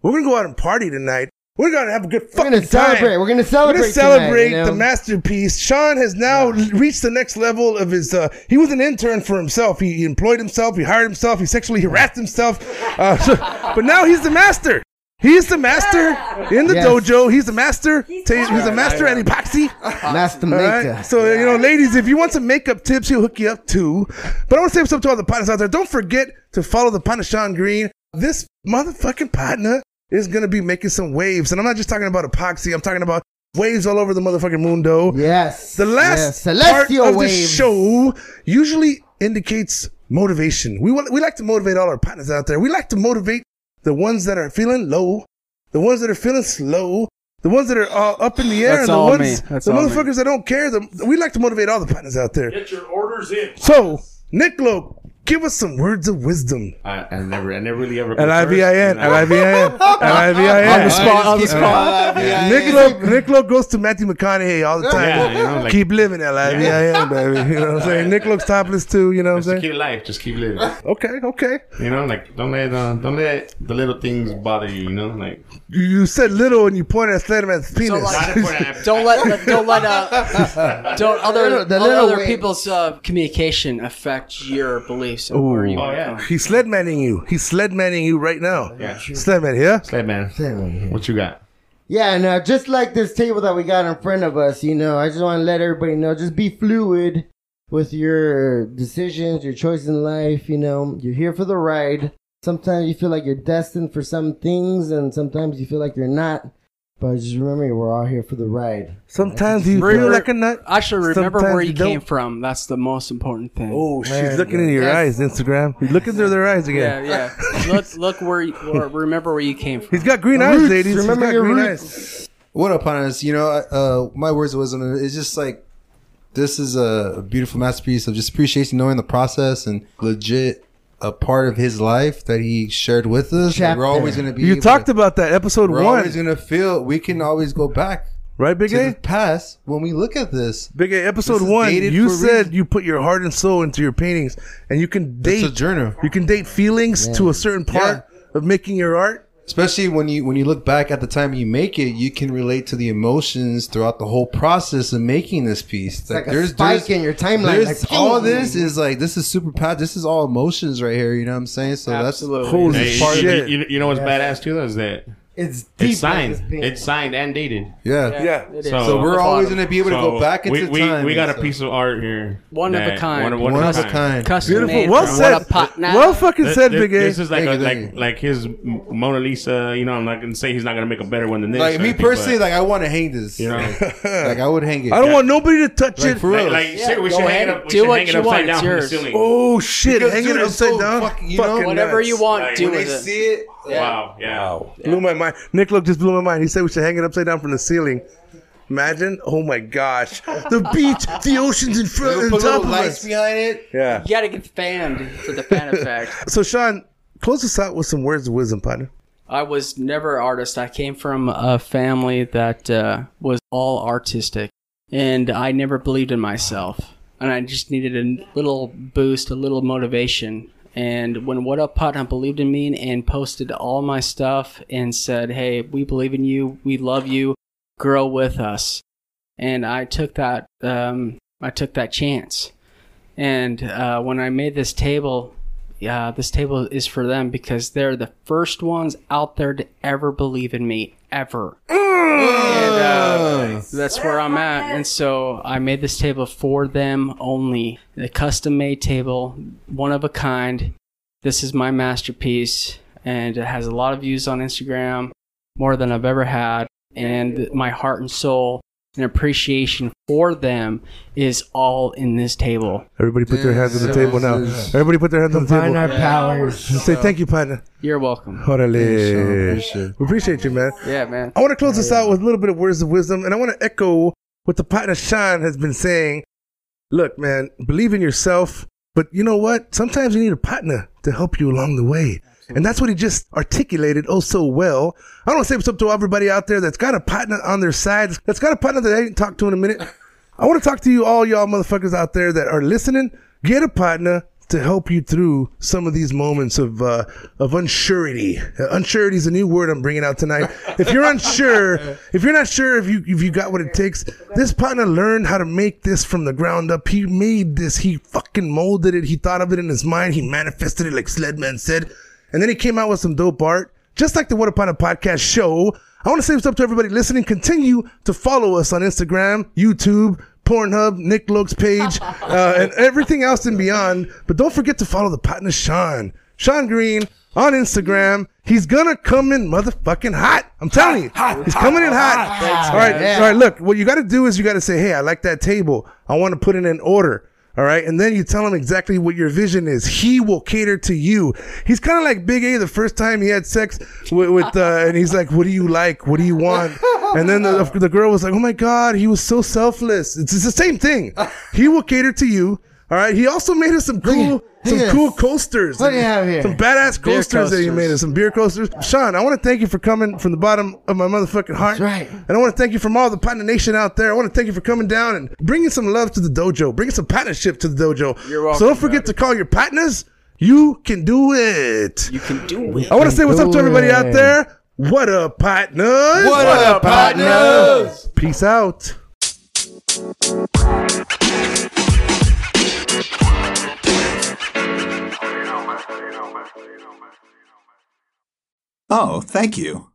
We're gonna go out and party tonight. We're gonna have a good We're fucking gonna celebrate. time. We're gonna celebrate. We're gonna celebrate tonight, you the know? masterpiece. Sean has now reached the next level of his. Uh, he was an intern for himself. He, he employed himself. He hired himself. He sexually harassed himself. Uh, <laughs> so- but now he's the master. He's the master in the Yes. dojo. He's the master. He's a master at epoxy. Master All maker. right. So you know, ladies, if you want some makeup tips, he'll hook you up too. But I want to say something to all the partners out there. Don't forget to follow the partner Sean Green. This motherfucking partner is gonna be making some waves, and I'm not just talking about epoxy. I'm talking about waves all over the motherfucking mundo. Yes. The last yes. part celestial of waves. the show usually indicates motivation. We want, we like to motivate all our partners out there. We like to motivate the ones that are feeling low, the ones that are feeling slow, the ones that are uh, up in the air, That's and the all ones, me. That's the all me. motherfuckers that don't care. The, we like to motivate all the partners out there. Get your orders in. So, Nick Lowe, give us some words of wisdom. I, I never, I never really ever. L I V I N, L I V I N, <laughs> L I V I N. On the spot, on the spot. Nick Lowe, Nick Lowe goes to Matthew McConaughey all the time. Yeah, you know, like- Keep living, L I V I N, baby. You know what I'm saying? <laughs> Nick Lowe's topless too. You know what I'm saying? Just keep life. Just keep living. Okay, okay. You know, like don't let uh, don't let the little things bother you. You know, like You, you said little and you pointed at Slenderman's penis. like- Don't <laughs> let don't let uh don't other The other, little other people's uh, communication affect your beliefs. and where you oh yeah, He's sled manning you. He's sled manning you right now. yeah. Sled man, yeah? Sled man, what you got? Yeah, and uh, just like this table that we got in front of us, you know, I just want to let everybody know, just be fluid with your decisions, your choices in life. You know, you're here for the ride. Sometimes you feel like you're destined for some things, and sometimes you feel like you're not. But just remember, we're all here for the ride. Sometimes you feel like a nut. Actually, remember Sometimes where you you came don't. from. That's the most important thing. Oh, she's Man, looking in your that's- eyes, Instagram. He's looking through their eyes yeah, again. yeah. Yeah. <laughs> Look, look where, you, where. Remember where you came from. He's got green The eyes, roots, ladies. remember He's got your green roots. eyes. What up, partners? You know, uh, my words of wisdom is just like this is a beautiful masterpiece of just appreciation, knowing the process and legit a part of his life that he shared with us. Chapter. we're always going to be. You talked to- about that episode We're one, always going to feel. We can always go back right, Big A? past when we look at this. Big A, episode one, you said reason. you put your heart and soul into your paintings, and you can It's a date. journal, You can date feelings to a certain part of making your art. Especially when you when you look back at the time you make it. You can relate to the emotions throughout the whole process of making this piece. It's like a spike in your timeline. Like, all boom. this is like this is super power. This is all emotions right here. You know what I'm saying? So Absolutely. Holy Hey, shit. you, you, you know what's badass too? Though, is that It's deep. it's signed. like this paint. It's signed and dated. that's yeah. Yeah. It is. So- So we're always going to be able to go back into we, we, time. we got a so- piece of art here. One of a that- kind. One of, one one of a kind. custom Beautiful. made. Well from said. What a partner. Well fucking This, said, this- Big A. this is like Thank a, you, like you. like his Mona Lisa. You know, I'm not gonna say he's not gonna make a better one than this. Like me anything, personally, but, like I want to hang this. you know, <laughs> like I would hang it. I don't want nobody to touch Like, it. for real. like shit, we go should ahead. hang it up. We Do should what hang it you upside want. down It's from the yours. ceiling. Oh shit! Because, Hanging dude, it it's upside so down. fucking- you know, Fucking Whatever nuts. you want, Like, do when with it. see it. Wow, yeah. Blew my mind. Nick look just blew my mind. He said we should hang it upside down from the ceiling. Imagine. Oh my gosh. The beach, the ocean's in front We'll and put top little of lights us. behind it. Yeah. You gotta get fanned for the fan effect. <laughs> So Sean, close us out with some words of wisdom, partner. I was never an artist. I came from a family that uh, was all artistic, and I never believed in myself. And I just needed a little boost, a little motivation. And when What Up Partner believed in me and posted all my stuff and said, "Hey, we believe in you. We love you. Grow with us," and I took that. Um, I took that chance. And uh, when I made this table, yeah, this table is for them because they're the first ones out there to ever believe in me, ever. And uh, that's where I'm at. And so I made this table for them only. A custom made table, one of a kind. This is my masterpiece, and it has a lot of views on Instagram, more than I've ever had. And my heart and soul and appreciation for them is all in this table. Everybody put their hands on the table now. Yes. Everybody put their hands on the Combine table. our powers. Say thank you, partner. You're welcome. Orale. Appreciate We appreciate you, man. Yeah, man. I want to close this out with a little bit of words of wisdom, and I want to echo what the partner Sean has been saying. Look, man, believe in yourself, but you know what? Sometimes you need a partner to help you along the way. And that's what he just articulated oh so well. I don't want to say what's up to everybody out there that's got a partner on their side, that's got a partner that I ain't talked to in a minute. I want to talk to you, all y'all motherfuckers out there that are listening. Get a partner to help you through some of these moments of uh, of unsurety. Uh, unsurety is a new word I'm bringing out tonight. If you're unsure, if you're not sure if you if you got what it takes, this partner learned how to make this from the ground up. He made this. He fucking molded it. He thought of it in his mind. He manifested it, like Sledman said, and then he came out with some dope art, just like the What Up Partner Podcast show. I want to say what's up to everybody listening. Continue to follow us on Instagram, YouTube, Pornhub, Nick Loke's page, <laughs> uh, and everything else and beyond. But don't forget to follow the partner Sean, Sean Green on Instagram. He's gonna come in motherfucking hot. I'm telling you, he's coming in hot. all right, all right. Look, what you got to do is you got to say, "Hey, I like that table. I want to put in an order." All right. And then you tell him exactly what your vision is. He will cater to you. He's kind of like Big A the first time he had sex with, with uh, and he's like, what do you like? What do you want? And then the, the girl was like, oh my God, he was so selfless. It's, it's the same thing. He will cater to you. All right. He also made us some cool, some Yes. cool coasters. What do you have here? Some badass Beer coasters, that he made us. Some beer coasters. Sean, I want to thank you for coming from the bottom of my motherfucking heart. That's right. And I want to thank you from all the partner nation out there. I want to thank you for coming down and bringing some love to the dojo, bringing some partnership to the dojo. You're welcome, So don't forget to call your partners. You can do it. You can do it. I want to say what's up to do everybody out there. What up, partners? What up, partners? Peace out. Oh, thank you.